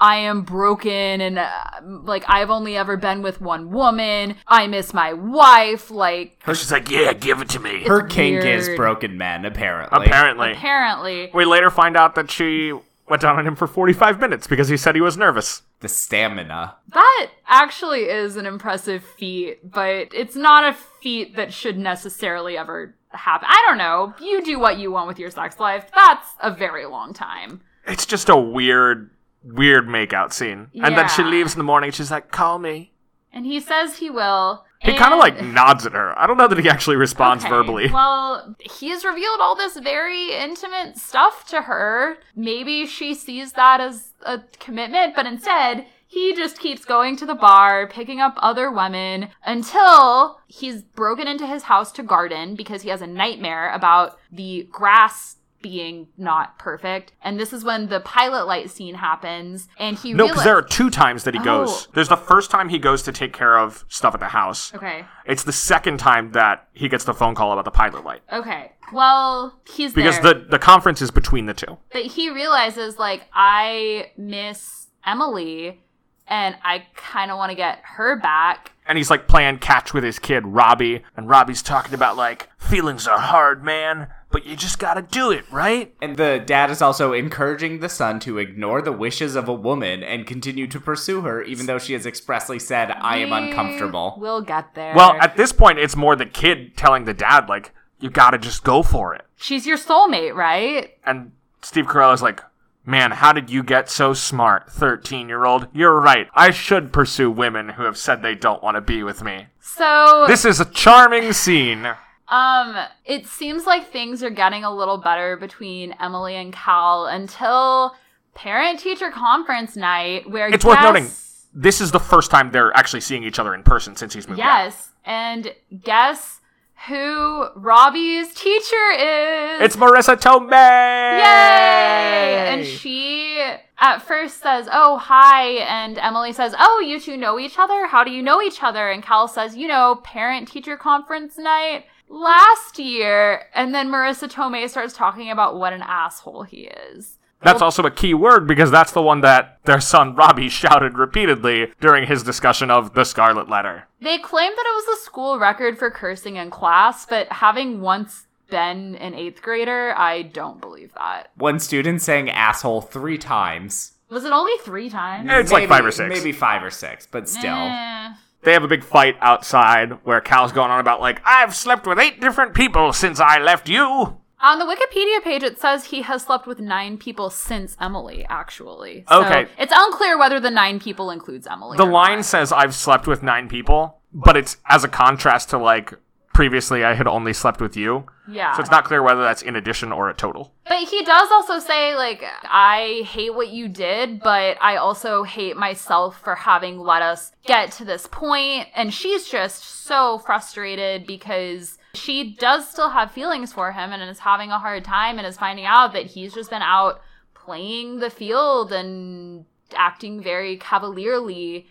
I am broken and uh, like I've only ever been with one woman. I miss my wife. Like She's like, yeah, give it to me. Her kink is broken men, apparently. Apparently. apparently, We later find out that she went down on him for 45 minutes because he said he was nervous. The stamina. that actually is an impressive feat, but it's not a feat that should necessarily ever happen. I don't know. You do what you want with your sex life. That's a very long time. It's just a weird, weird makeout scene. And then she leaves in the morning. She's like, call me. And he says he will. He kind of like nods at her. I don't know that he actually responds Okay, verbally. Well, he's revealed all this very intimate stuff to her. Maybe she sees that as a commitment, but instead, he just keeps going to the bar, picking up other women until he's broken into his house to garden because he has a nightmare about the grass being not perfect. And this is when the pilot light scene happens and he no, because there are two times that he goes. Oh. There's the first time he goes to take care of stuff at the house. Okay. It's the second time that he gets the phone call about the pilot light. Okay. Well, he's Because there. the, the conference is between the two. that he realizes like I miss Emily and I kind of want to get her back. And he's like playing catch with his kid, Robbie. And Robbie's talking about like, feelings are hard, man, but you just gotta do it, right? And the dad is also encouraging the son to ignore the wishes of a woman and continue to pursue her, even though she has expressly said, I am uncomfortable. We'll get there. Well, at this point, it's more the kid telling the dad, like, you gotta just go for it. she's your soulmate, right? And Steve Carell's like, man, how did you get so smart, 13 year old? You're right. I should pursue women who have said they don't want to be with me. So This is a charming scene. Um it seems like things are getting a little better between Emily and Cal until parent teacher conference night where It's worth noting, this is the first time they're actually seeing each other in person since he's moved out. Yes, and guess who Robbie's teacher is? It's Marisa Tomei! Yay! And she at first says, Oh, hi. And Emily says, Oh, you two know each other? How do you know each other? And Cal says, You know, parent teacher conference night last year. And then Marisa Tomei starts talking about what an asshole he is. That's also a key word because that's the one that their son Robbie shouted repeatedly during his discussion of the Scarlet Letter. They claim that it was a school record for cursing in class, but having once been an eighth grader, I don't believe that. One student saying asshole three times. Was it only three times? It's like five or six. Maybe five or six, but still. Eh. They have a big fight outside where Cal's going on about, like, I've slept with eight different people since I left you. On the Wikipedia page, it says he has slept with nine people since Emily, actually. So Okay. It's unclear whether the nine people includes Emily. The line not. says I've slept with nine people, but it's as a contrast to, like, previously I had only slept with you. Yeah. So it's not clear whether that's in addition or a total. But he does also say, like, I hate what you did, but I also hate myself for having let us get to this point. And she's just so frustrated because she does still have feelings for him and is having a hard time and is finding out that he's just been out playing the field and acting very cavalierly.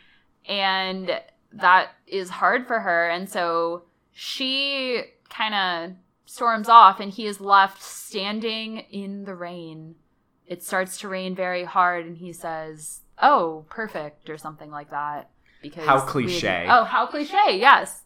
and that is hard for her. And so she kind of storms off, and he is left standing in the rain. It starts to rain very hard, and he says, "Oh, perfect," or something like that. Because How cliche. oh, how cliche! Yes,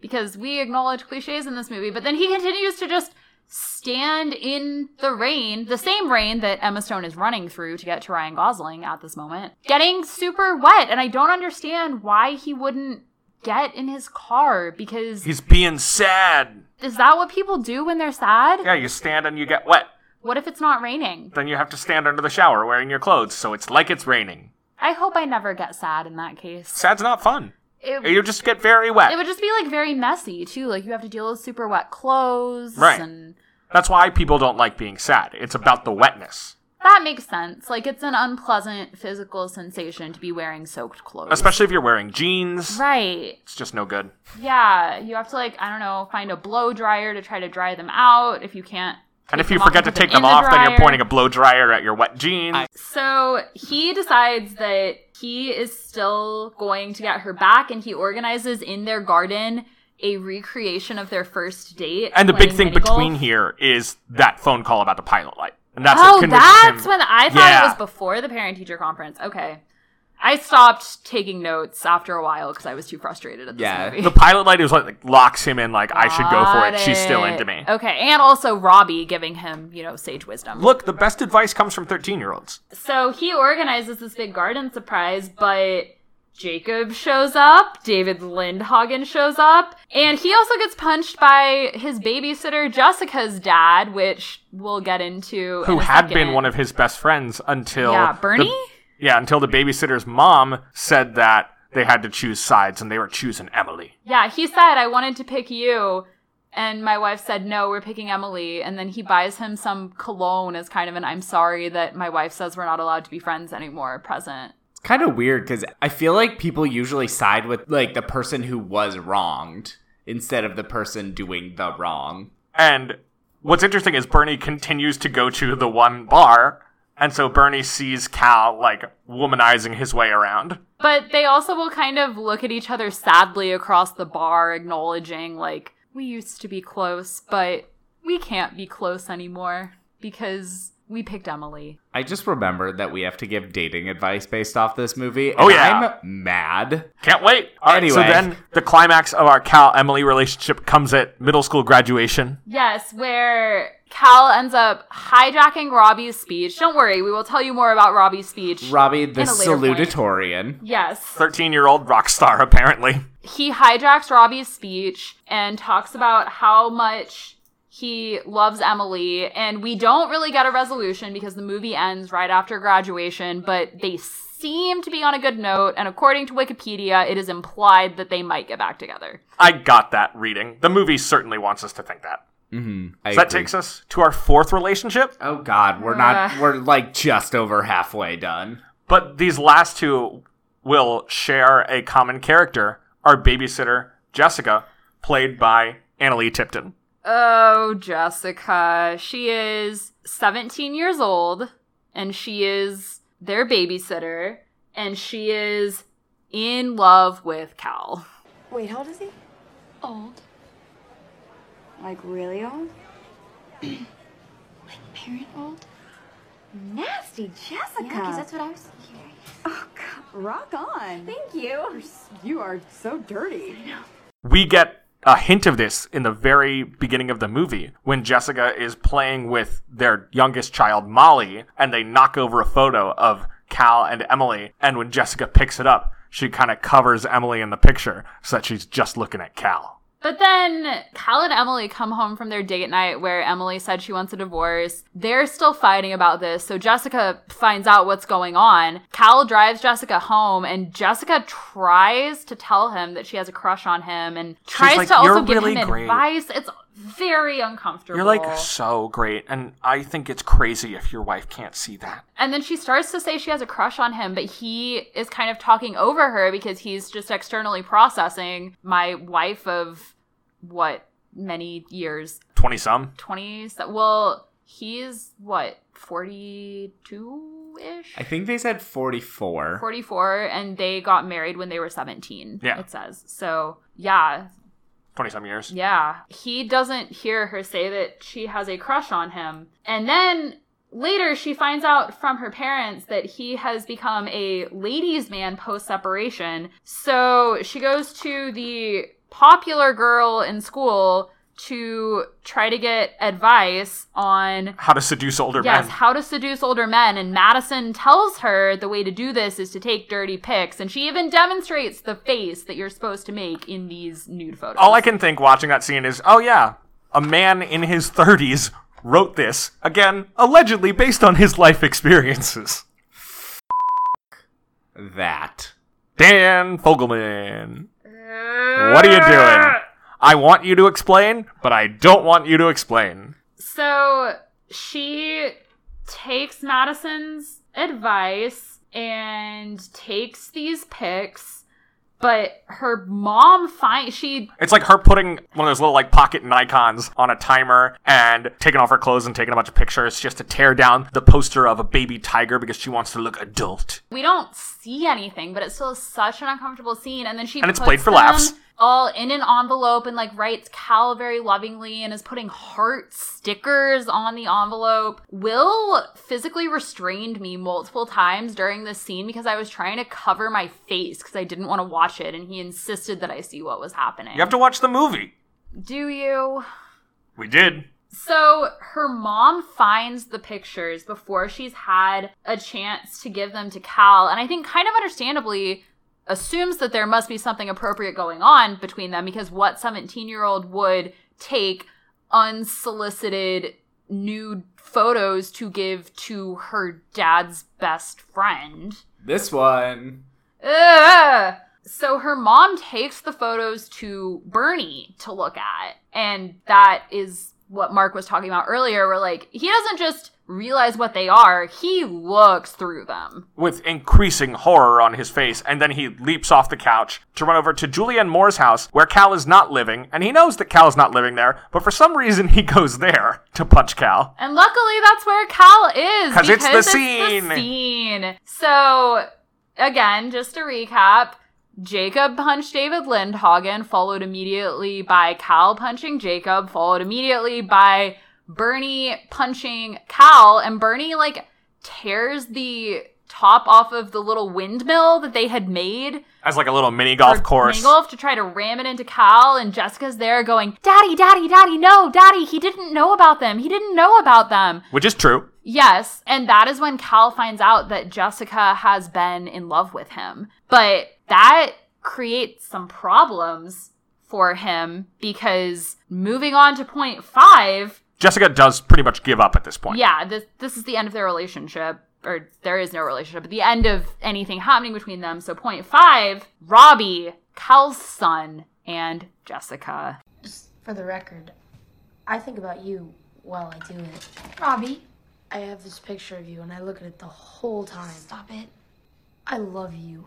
because we acknowledge cliches in this movie, but then he continues to just stand in the rain, the same rain that Emma Stone is running through to get to Ryan Gosling at this moment, getting super wet. And I don't understand why he wouldn't get in his car because He's being sad. is that what people do when they're sad? Yeah, you stand and you get wet. What if it's not raining? Then you have to stand under the shower wearing your clothes, so it's like it's raining. I hope I never get sad in that case. Sad's not fun. It, You just get very wet. it would just be like very messy too. Like you have to deal with super wet clothes Right. and That's why people don't like being sad. It's about the wetness. That makes sense. Like it's an unpleasant physical sensation to be wearing soaked clothes. Especially if you're wearing jeans. Right. It's just no good. Yeah, you have to like I don't know, find a blow dryer to try to dry them out if you can't. And if you forget to take them the off, then you're pointing a blow dryer at your wet jeans. So he decides that he is still going to get her back, and he organizes in their garden a recreation of their first date. and the big thing mini golf. between here is that phone call about the pilot light. And that's oh, what that's him. when I thought Yeah. it was before the parent teacher conference. Okay. I stopped taking notes after a while because I was too frustrated at this Yeah. movie. The pilot light is what like, locks him in, like, I should go for Got it. She's still into me. Okay, and also Robbie giving him, you know, sage wisdom. Look, the best advice comes from 13 year olds. So he organizes this big garden surprise, but Jacob shows up, David Lindhagen shows up, and he also gets punched by his babysitter Jessica's dad, which we'll get into. Who had been one of his best friends until. Yeah, the- Bernie? yeah, until the babysitter's mom said that they had to choose sides and they were choosing Emily. Yeah, he said, I wanted to pick you. And my wife said, no, we're picking Emily. And then he buys him some cologne as kind of an I'm sorry that my wife says we're not allowed to be friends anymore present. It's kind of weird because I feel like people usually side with like the person who was wronged instead of the person doing the wrong. And what's interesting is Bernie continues to go to the one bar. And so Bernie sees Cal, like, womanizing his way around. But they also will kind of look at each other sadly across the bar, acknowledging, like, we used to be close, but we can't be close anymore because we picked Emily. I just remembered that we have to give dating advice based off this movie. Oh, yeah. I'm mad. Can't wait. All right, so then the climax of our Cal Emily relationship comes at middle school graduation. Yes, where Cal ends up hijacking Robbie's speech. Don't worry, we will tell you more about Robbie's speech. Robbie the In a later point. salutatorian. yes. 13 year old rock star, apparently. he hijacks Robbie's speech and talks about how much he loves Emily, and we don't really get a resolution because the movie ends right after graduation, but they seem to be on a good note, and according to Wikipedia, it is implied that they might get back together. I got that reading. The movie certainly wants us to think that. Mm-hmm. I So that agree. takes us to our fourth relationship. Oh God, we're not. Uh. We're like just over halfway done. But these last two will share a common character our babysitter, Jessica, played by Analeigh Tipton. Oh, Jessica. She is 17 years old, and she is their babysitter, and she is in love with Cal. Wait, how old is he? Old. Like really old? Like parent old? Nasty Jessica. Yeah, because that's what I was hearing. Oh, God, rock on. Thank you. You are so dirty. We get a hint of this in the very beginning of the movie when Jessica is playing with their youngest child, Molly, and they knock over a photo of Cal and Emily. And when Jessica picks it up, she kind of covers Emily in the picture so that she's just looking at Cal. But then Cal and Emily come home from their date night where Emily said she wants a divorce. They're still fighting about this, so Jessica finds out what's going on. Cal drives Jessica home, and Jessica tries to tell him that she has a crush on him and tries like, to also give really him great." advice. It's very uncomfortable. You're like so great, and I think it's crazy if your wife can't see that. And then she starts to say she has a crush on him, but he is kind of talking over her because he's just externally processing my wife of what many years 20 some. 20s well he's what 42 ish. I think they said 44. 44, and they got married when they were 17. Yeah. It says. So, yeah. 20 some years. Yeah. He doesn't hear her say that she has a crush on him. And then later she finds out from her parents that he has become a ladies' man post separation. So she goes to the popular girl in school to try to get advice on How to seduce older Yes, men. how to seduce older men. And Madison tells her the way to do this is to take dirty pics. And she even demonstrates the face that you're supposed to make in these nude photos. All I can think watching that scene is, oh yeah, a man in his 30s wrote this, again, allegedly based on his life experiences. That. Dan Fogelman. What are you doing? I want you to explain, but I don't want you to explain. So she takes Madison's advice and takes these pics, but her mom finds she It's like her putting one of those little like pocket Nikons on a timer and taking off her clothes and taking a bunch of pictures just to tear down the poster of a baby tiger because she wants to look adult. We don't see anything, but it's still such an uncomfortable scene. And then she And it's puts played for laughs. All in an envelope and like writes Cal very lovingly and is putting heart stickers on the envelope. Will physically restrained me multiple times during this scene because I was trying to cover my face because I didn't want to watch it, and he insisted that I see what was happening. You have to watch the movie. Do you? We did. So her mom finds the pictures before she's had a chance to give them to Cal, and I think kind of understandably assumes that there must be something appropriate going on between them because what 17 year old would take unsolicited nude photos to give to her dad's best friend? This one. Ugh. So her mom takes the photos to Bernie to look at. And that is what Mark was talking about earlier, where like he doesn't just realize what they are, he looks through them. with increasing horror on his face, and then he leaps off the couch to run over to Julianne Moore's house, where Cal is not living, and he knows that Cal is not living there, but for some reason he goes there to punch Cal. And luckily that's where Cal is. Because it's the because scene. scene. So again, just to recap, Jacob punched David Lindhagen, followed immediately by Cal punching Jacob, followed immediately by Bernie punching Cal, and Bernie like tears the top off of the little windmill that they had made As like a little mini golf course. mini golf to try to ram it into Cal, and Jessica's there going, "Daddy, Daddy, Daddy, no, Daddy, he didn't know about them. He didn't know about them." Which is true. Yes, and that is when Cal finds out that Jessica has been in love with him. But that creates some problems for him because moving on to point five, Jessica does pretty much give up at this point. yeah, this this is the end of their relationship. Or there is no relationship, but the end of anything happening between them. So point five, Robbie, Cal's son, and Jessica. Just for the record, I think about you while I do it. Robbie, I have this picture of you and I look at it the whole time. stop it. I love you,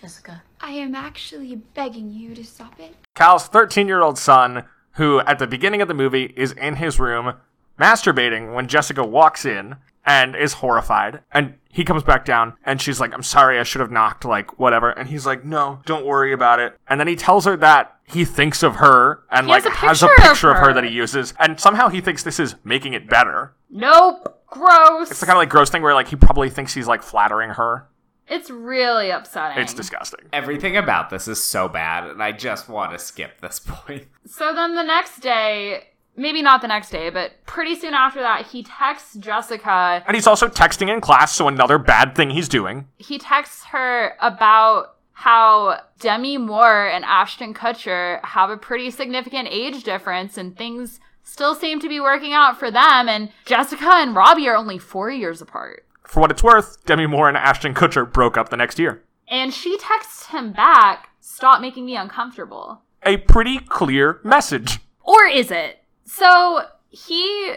Jessica. I am actually begging you to stop it. Cal's 13 year old son, who at the beginning of the movie is in his room masturbating when Jessica walks in and is horrified. And he comes back down and she's like, I'm sorry, I should have knocked, like, whatever. And he's like, No, don't worry about it. And then he tells her that he thinks of her and He like has a has a picture of picture of her her. that he uses. And somehow he thinks this is making it better. Nope, gross. It's the kind of like gross thing where like he probably thinks he's like flattering her. It's really upsetting. It's disgusting. Everything about this is so bad, and I just want to skip this point. So then the next day, maybe not the next day, but pretty soon after that, he texts Jessica. And he's also texting in class, so another bad thing he's doing. He texts her about how Demi Moore and Ashton Kutcher have a pretty significant age difference and things still seem to be working out for them. And Jessica and Robbie are only four years apart. For what it's worth, Demi Moore and Ashton Kutcher broke up the next year. And she texts him back, Stop making me uncomfortable. A pretty clear message. Or is it? So he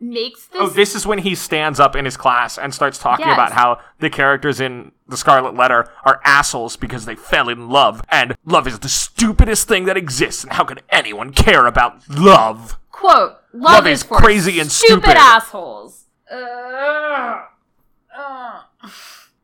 makes this. Oh, this is when he stands up in his class and starts talking Yes. about how the characters in The Scarlet Letter are assholes because they fell in love, and love is the stupidest thing that exists, and how could anyone care about love? quote love, Love is, is for crazy and stupid, stupid." assholes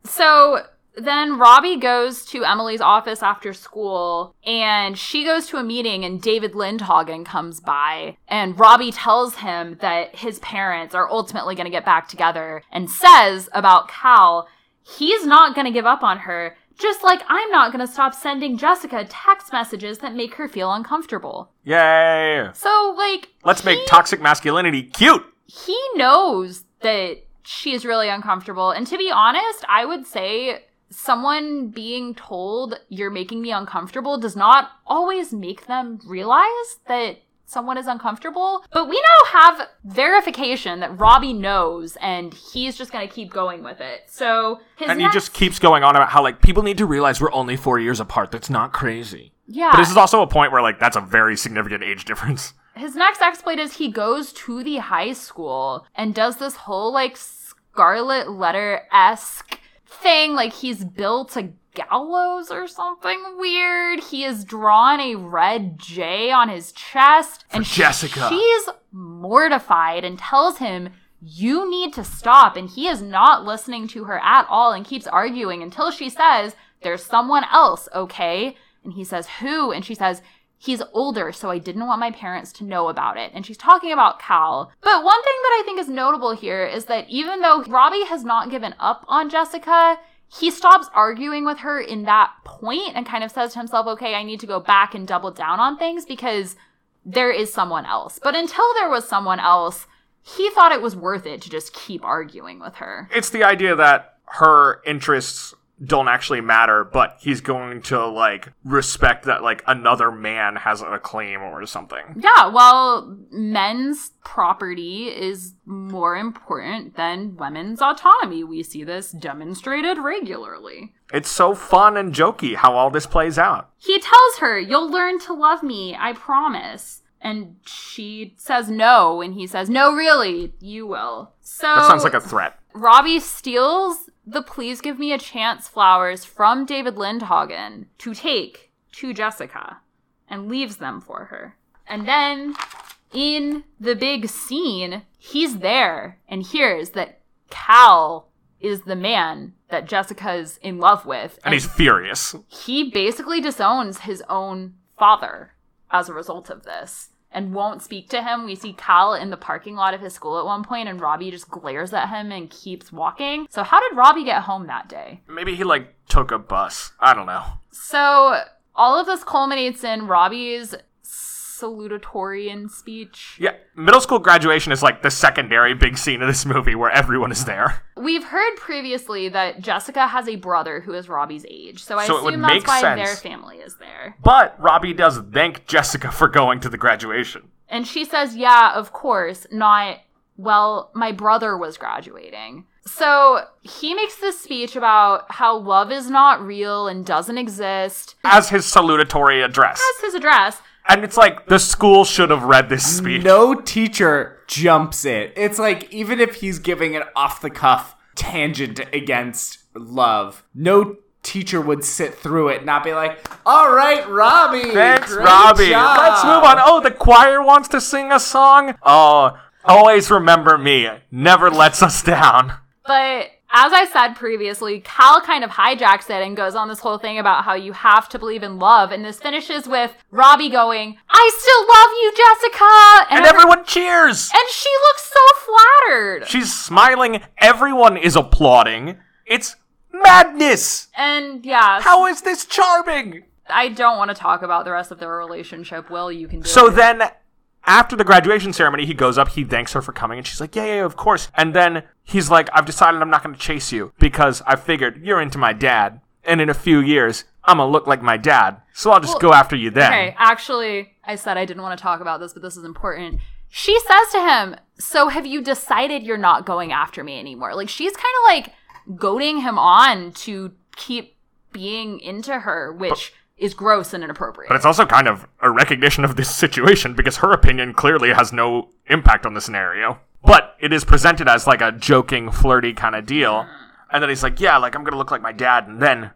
So then Robbie goes to Emily's office after school and she goes to a meeting and David Lindhagen comes by and Robbie tells him that his parents are ultimately going to get back together and says about Cal, he's not going to give up on her. Just like I'm not going to stop sending Jessica text messages that make her feel uncomfortable. Yay! So, like, Let's make toxic masculinity cute. he knows that she is really uncomfortable. And to be honest, I would say someone being told you're making me uncomfortable does not always make them realize that someone is uncomfortable. But we now have verification that Robbie knows and he's just going to keep going with it. So his And he just keeps going on about how like people need to realize we're only four years apart. That's not crazy. yeah. But this is also a point where like that's a very significant age difference. his next exploit is he goes to the high school and does this whole like scarlet letter esque thing. Like he's built a gallows or something weird. He has drawn a red J on his chest. and Jessica. She's mortified and tells him, You need to stop. And he is not listening to her at all and keeps arguing until she says, There's someone else, okay? And he says, Who? And she says, He's older, so I didn't want my parents to know about it. And she's talking about Cal. But one thing that I think is notable here is that even though Robbie has not given up on Jessica, he stops arguing with her in that point and kind of says to himself, okay, I need to go back and double down on things because there is someone else. But until there was someone else, he thought it was worth it to just keep arguing with her. It's the idea that her interests don't actually matter, but he's going to like respect that like another man has a claim or something. Yeah, well, men's property is more important than women's autonomy. We see this demonstrated regularly. It's so fun and jokey how all this plays out. He tells her, You'll learn to love me, I promise. And she says no, and he says, No, really, you will. So That sounds like a threat. Robbie steals the Please Give Me a Chance flowers from David Lindhagen to take to Jessica and leaves them for her. And then in the big scene, he's there and hears that Cal is the man that Jessica's in love with. And he's furious. he basically disowns his own father as a result of this and won't speak to him. We see Cal in the parking lot of his school at one point, and Robbie just glares at him and keeps walking. So, how did Robbie get home that day? Maybe he like took a bus. I don't know. So, all of this culminates in Robbie's salutatorian speech. Yeah, middle school graduation is like the secondary big scene of this movie where everyone is there. We've heard previously that Jessica has a brother who is Robbie's age, so I So assume that's why sense. their family is there. But Robbie does thank Jessica for going to the graduation. And she says, Yeah, of course, not, well, my brother was graduating. So he makes this speech about how love is not real and doesn't exist. As his salutatory address. As his address. And it's like the school should have read this speech. No teacher jumps it. It's like even if he's giving an off the cuff tangent against love, no teacher would sit through it and not be like, "All right, Robbie, Thanks, great Robbie. job." Let's move on. Oh, the choir wants to sing a song? Oh, always remember me. Never lets us down. But as I said previously, Cal kind of hijacks it and goes on this whole thing about how you have to believe in love. And this finishes with Robbie going, I still love you, Jessica! And every- everyone cheers. and she looks so flattered. She's smiling. Everyone is applauding. It's madness. and yeah, How is this charming? I don't want to talk about the rest of their relationship. Will, you can do So it. then, after the graduation ceremony, he goes up, he thanks her for coming, and she's like, Yeah, yeah, yeah, of course. And then he's like, I've decided I'm not going to chase you because I figured you're into my dad. And in a few years, I'm going to look like my dad. So I'll just go after you then. Okay, actually, I said I didn't want to talk about this, but this is important. She says to him, So have you decided you're not going after me anymore? Like, she's kind of like goading him on to keep being into her, which is gross and inappropriate. But it's also kind of a recognition of this situation because her opinion clearly has no impact on the scenario. But it is presented as like a joking, flirty kind of deal. And then he's like, Yeah, like I'm going to look like my dad, and then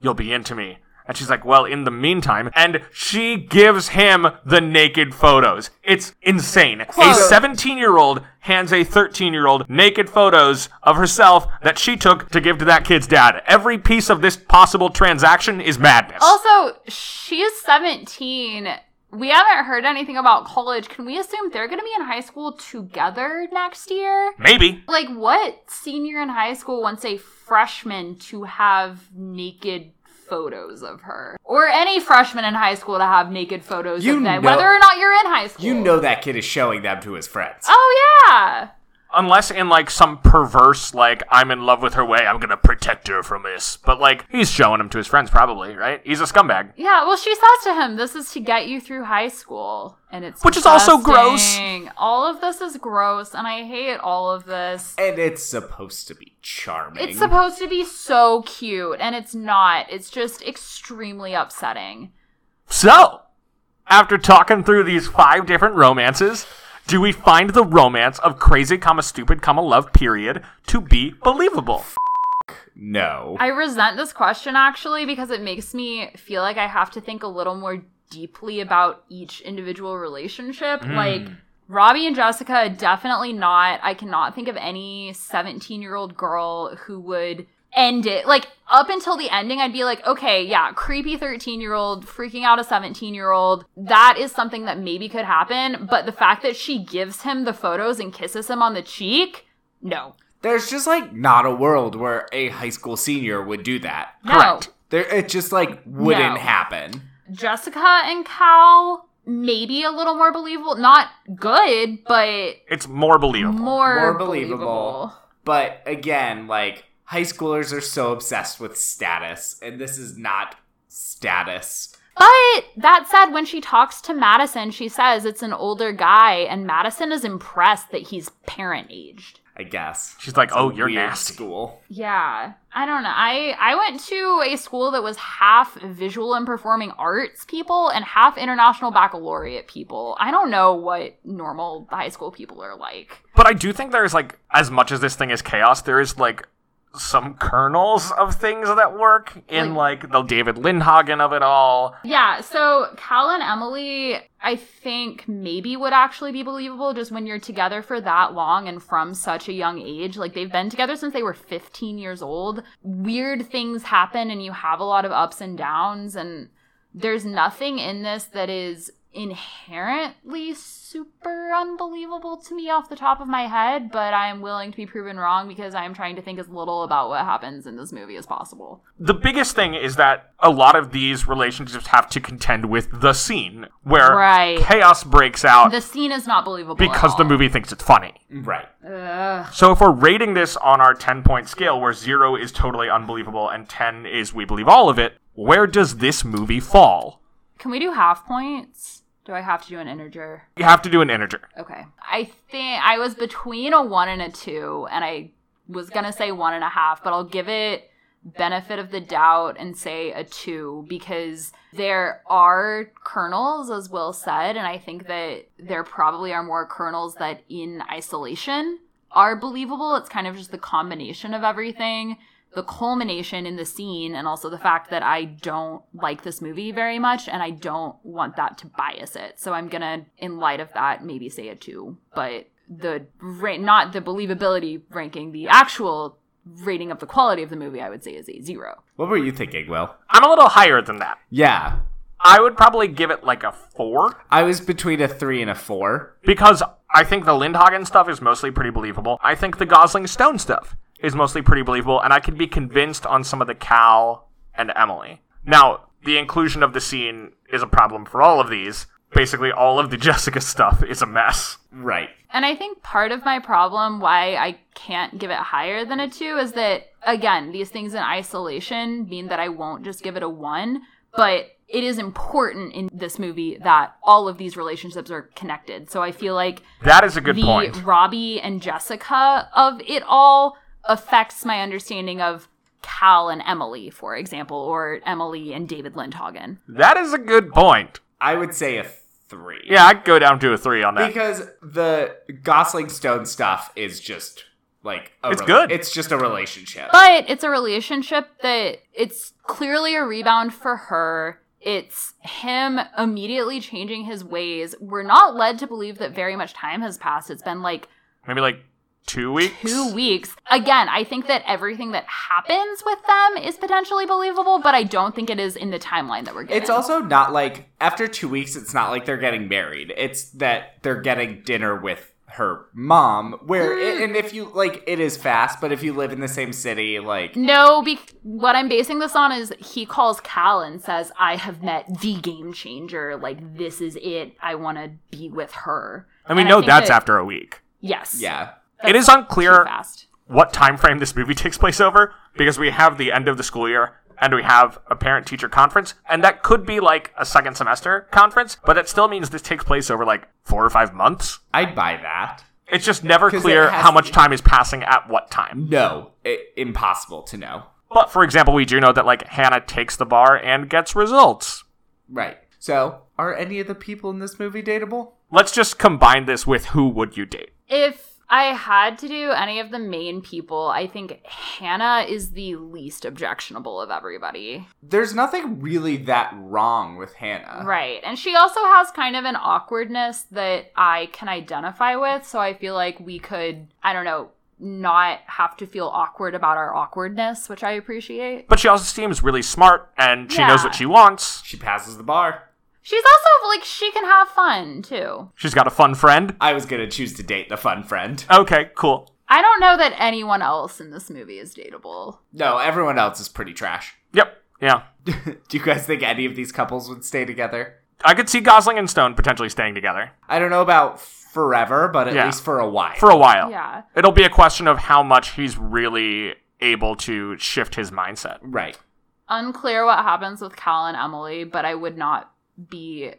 you'll be into me. And she's like, well, in the meantime, and she gives him the naked photos. It's insane. A 17 year old hands a 13 year old naked photos of herself that she took to give to that kid's dad. Every piece of this possible transaction is madness. Also, she's 17. We haven't heard anything about college. Can we assume they're going to be in high school together next year? Maybe. Like, what senior in high school wants a freshman to have naked photos of her? Or any freshman in high school to have naked photos You of them, know- whether or not you're in high school. You know that kid is showing them to his friends. Oh, yeah. Unless in like some perverse, like, I'm in love with her way, I'm gonna protect her from this. But like, he's showing him to his friends probably, right? He's a scumbag. Yeah, well, she says to him, "This is to get you through high school," and it's Which is also gross. All of this is gross, and I hate all of this. And it's supposed to be charming. It's supposed to be so cute, and it's not. It's just extremely upsetting. So, after talking through these five different romances, do we find the romance of crazy, comma stupid, comma love period to be believable? no. I resent this question actually because it makes me feel like I have to think a little more deeply about each individual relationship. Hmm. Like Robbie and Jessica, definitely not. I cannot think of any 17 year old girl who would end it. Like up until the ending, I'd be like, okay, yeah, creepy 13 year old freaking out a 17 year old. That is something that maybe could happen. But the fact that she gives him the photos and kisses him on the cheek, no. There's just like not a world where a high school senior would do that. No. Correct. There, it just like wouldn't No. happen. Jessica and Cal maybe a little more believable. Not good, but It's more believable. more, More believable. believable. But again, like high schoolers are so obsessed with status, and this is not status. But that said, when she talks to Madison, she says it's an older guy, and Madison is impressed that he's parent aged. I guess She's like, oh, It's oh, you're weird nasty. School. Yeah, I don't know. I I went to a school that was half visual and performing arts people and half international baccalaureate people. I don't know what normal high school people are like. But I do think there's like, as much as this thing is chaos, there is like some kernels of things that work in like the David Lindhagen of it all. Yeah, so Cal and Emily, I think maybe would actually be believable just when you're together for that long and from such a young age. Like they've been together since they were 15 years old. Weird things happen and you have a lot of ups and downs, and there's nothing in this that is inherently super unbelievable to me off the top of my head, but I am willing to be proven wrong because I am trying to think as little about what happens in this movie as possible. The biggest thing is that a lot of these relationships have to contend with the scene where Right. chaos breaks out The scene is not believable because the movie thinks it's funny. Right. So if we're rating this on our 10 point scale where 0 is totally unbelievable and 10 is we believe all of it, where does this movie fall? Can we do half points? Do I have to do an integer? You have to do an integer. Okay. I think I was between a one and a two, and I was gonna say one and a half, but I'll give it benefit of the doubt and say a two because there are kernels, as Will said, and I think that there probably are more kernels that in isolation are believable. It's kind of just the combination of everything. The culmination in the scene, and also the fact that I don't like this movie very much, and I don't want that to bias it. So I'm gonna, in light of that, maybe say a two. But the ra- not the believability ranking, the actual rating of the quality of the movie, I would say is a zero. What were you thinking, Will? I'm a little higher than that. Yeah. I would probably give it like a 4 I was between a three and a four. because I think the Lindhagen stuff is mostly pretty believable. I think the Gosling Stone stuff is mostly pretty believable, and I could be convinced on some of the Cal and Emily. Now, the inclusion of the scene is a problem for all of these. Basically, all of the Jessica stuff is a mess. Right. And I think part of my problem why I can't give it higher than a two is that, again, these things in isolation mean that I won't just give it a one, but it is important in this movie that all of these relationships are connected. So I feel like That is a good the point. Robbie and Jessica of it all affects my understanding of Cal and Emily, for example, or Emily and David Lindhagen. That is a good point. I would say a three. Yeah, I'd go down to a 3 on that. Because the Gosling Stone stuff is just like a It's good. It's just a relationship. But it's a relationship that it's clearly a rebound for her. It's him immediately changing his ways. We're not led to believe that very much time has passed. It's been like Maybe like two weeks. two weeks. Again, I think that everything that happens with them is potentially believable, but I don't think it is in the timeline that we're getting. It's also not like after two weeks. It's not like they're getting married. It's that they're getting dinner with her mom. Where Mm. and if you like, it is fast. But if you live in the same city, like No, be- what I'm basing this on is he calls Cal and says, I have met the game changer. Like, this is it. I want to be with her. And we And I know think that's that- after a week. Yes. yeah, It is unclear fast. what time frame this movie takes place over because we have the end of the school year and we have a parent teacher conference and that could be like a second semester conference but it still means this takes place over like four or five months I'd buy that. it's just never clear how much time is passing at what time No, i impossible to know. but for example we do know that like hannah takes the bar and gets results Right. So, are any of the people in this movie dateable? let's just combine this with who would you date If I had to do any of the main people, I think Hannah is the least objectionable of everybody. There's nothing really that wrong with Hannah. Right. And she also has kind of an awkwardness that I can identify with. So I feel like we could, I don't know, not have to feel awkward about our awkwardness, which I appreciate. but she also seems really smart and she knows what she wants She passes the bar. She's also like, she can have fun too. she's got a fun friend I was gonna choose to date the fun friend. okay cool I don't know that anyone else in this movie is dateable. No, everyone else is pretty trash. yep yeah Do you guys think any of these couples would stay together? I could see Gosling and Stone potentially staying together I don't know about forever, but at Yeah. least for a while. for a while. Yeah. It'll be a question of how much he's really able to shift his mindset. right. Unclear what happens with Cal and Emily, but I would not be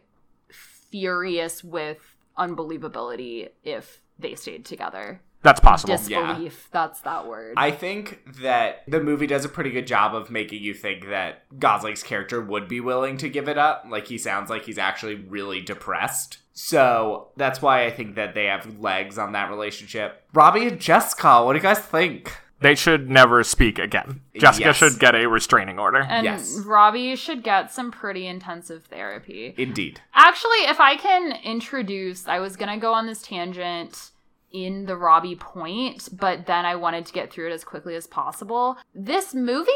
furious with unbelievability if they stayed together. That's possible. Disbelief, that's that word. I think that the movie does a pretty good job of making you think that Gosling's character would be willing to give it up. Like he sounds like he's actually really depressed. So that's why I think that they have legs on that relationship. Robbie and Jessica, what do you guys think? They should never speak again. Jessica Yes. should get a restraining order. and yes. Robbie should get some pretty intensive therapy. Indeed. Actually, if I can introduce, I was going to go on this tangent in the Robbie point, but then I wanted to get through it as quickly as possible. This movie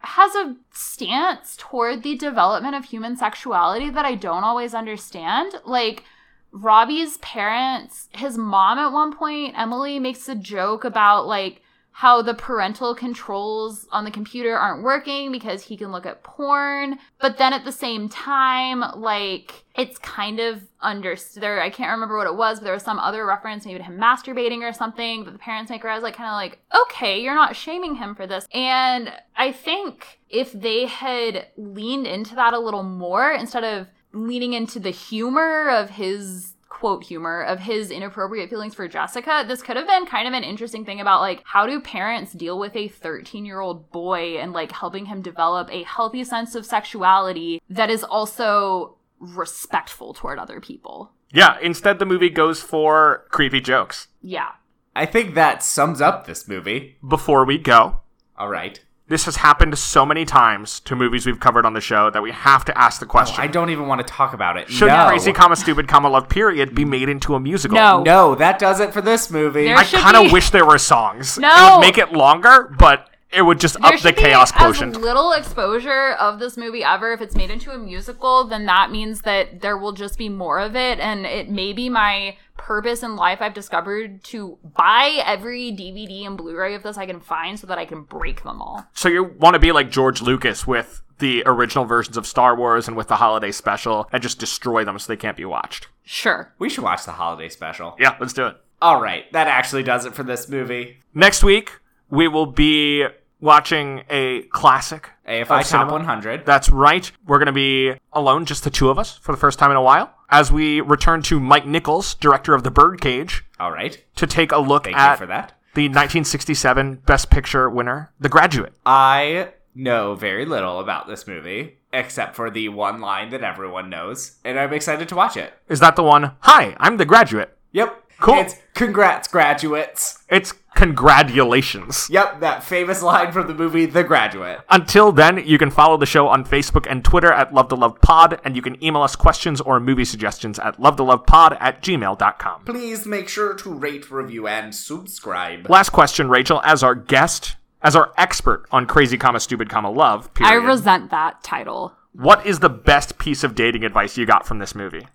has a stance toward the development of human sexuality that I don't always understand. Like, Robbie's parents, his mom at one point, Emily, makes a joke about like how the parental controls on the computer aren't working because he can look at porn. But then at the same time, like it's kind of understood. There, I can't remember what it was, but there was some other reference, maybe to him masturbating or something. But the parents make her, I was like, kind of like, okay, you're not shaming him for this. And I think if they had leaned into that a little more instead of leaning into the humor of his quote humor of his inappropriate feelings for Jessica, this could have been kind of an interesting thing about like how do parents deal with a 13 year old boy and like helping him develop a healthy sense of sexuality that is also respectful toward other people. Yeah, instead the movie goes for creepy jokes. Yeah. I think that sums up this movie. Before we go, All right. This has happened so many times to movies we've covered on the show that we have to ask the oh, question. I don't even want to talk about it. Should no. Crazy Comma Stupid Comma Love Period be made into a musical? No. No, that does it for this movie. There I should kind of be- wish there were songs. It No. would make it longer, but it would just There up the be chaos quotient. As little exposure of this movie ever. If it's made into a musical, then that means that there will just be more of it, and it may be my purpose in life. I've discovered to buy every DVD and Blu-ray of this I can find, so that I can break them all. So you want to be like George Lucas with the original versions of Star Wars and with the holiday special and just destroy them so they can't be watched. Sure. we should watch the holiday special. Yeah, let's do it. All right, that actually does it for this movie. Next week, we will be watching a classic. AFI Top cinema. 100. That's right. We're going to be alone, just the two of us, for the first time in a while, as we return to Mike Nichols, director of The Birdcage, All right. to take a look Thank at for that. the 1967 Best Picture winner, The Graduate. I know very little about this movie, except for the one line that everyone knows, and I'm excited to watch it. Is that the one? Hi, I'm The Graduate. Yep. Cool. It's congrats, graduates. It's congratulations. Yep, that famous line from the movie The Graduate. Until then, you can follow the show on Facebook and Twitter at Love to Love Pod, and you can email us questions or movie suggestions at love to love pod at gmail.com. Please make sure to rate, review, and subscribe. Last question, Rachel, as our guest, as our expert on crazy comma stupid comma love, I resent that title. what is the best piece of dating advice you got from this movie?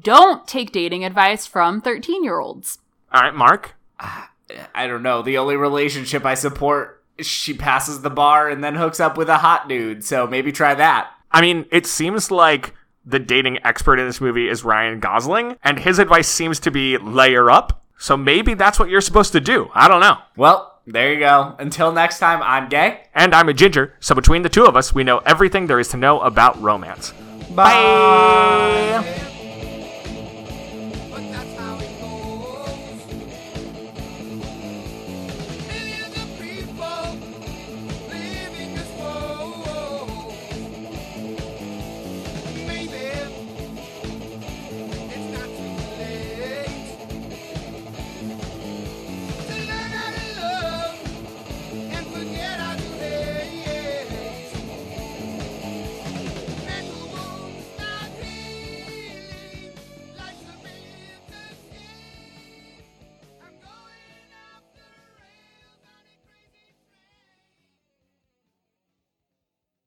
Don't take dating advice from 13 year olds. All right, Mark. I don't know. The only relationship I support, she passes the bar and then hooks up with a hot dude. So maybe try that. I mean, it seems like the dating expert in this movie is Ryan Gosling, and his advice seems to be layer up. So maybe that's what you're supposed to do. I don't know. Well, there you go. Until next time, I'm gay. And I'm a ginger, so between the two of us, we know everything there is to know about romance. Bye.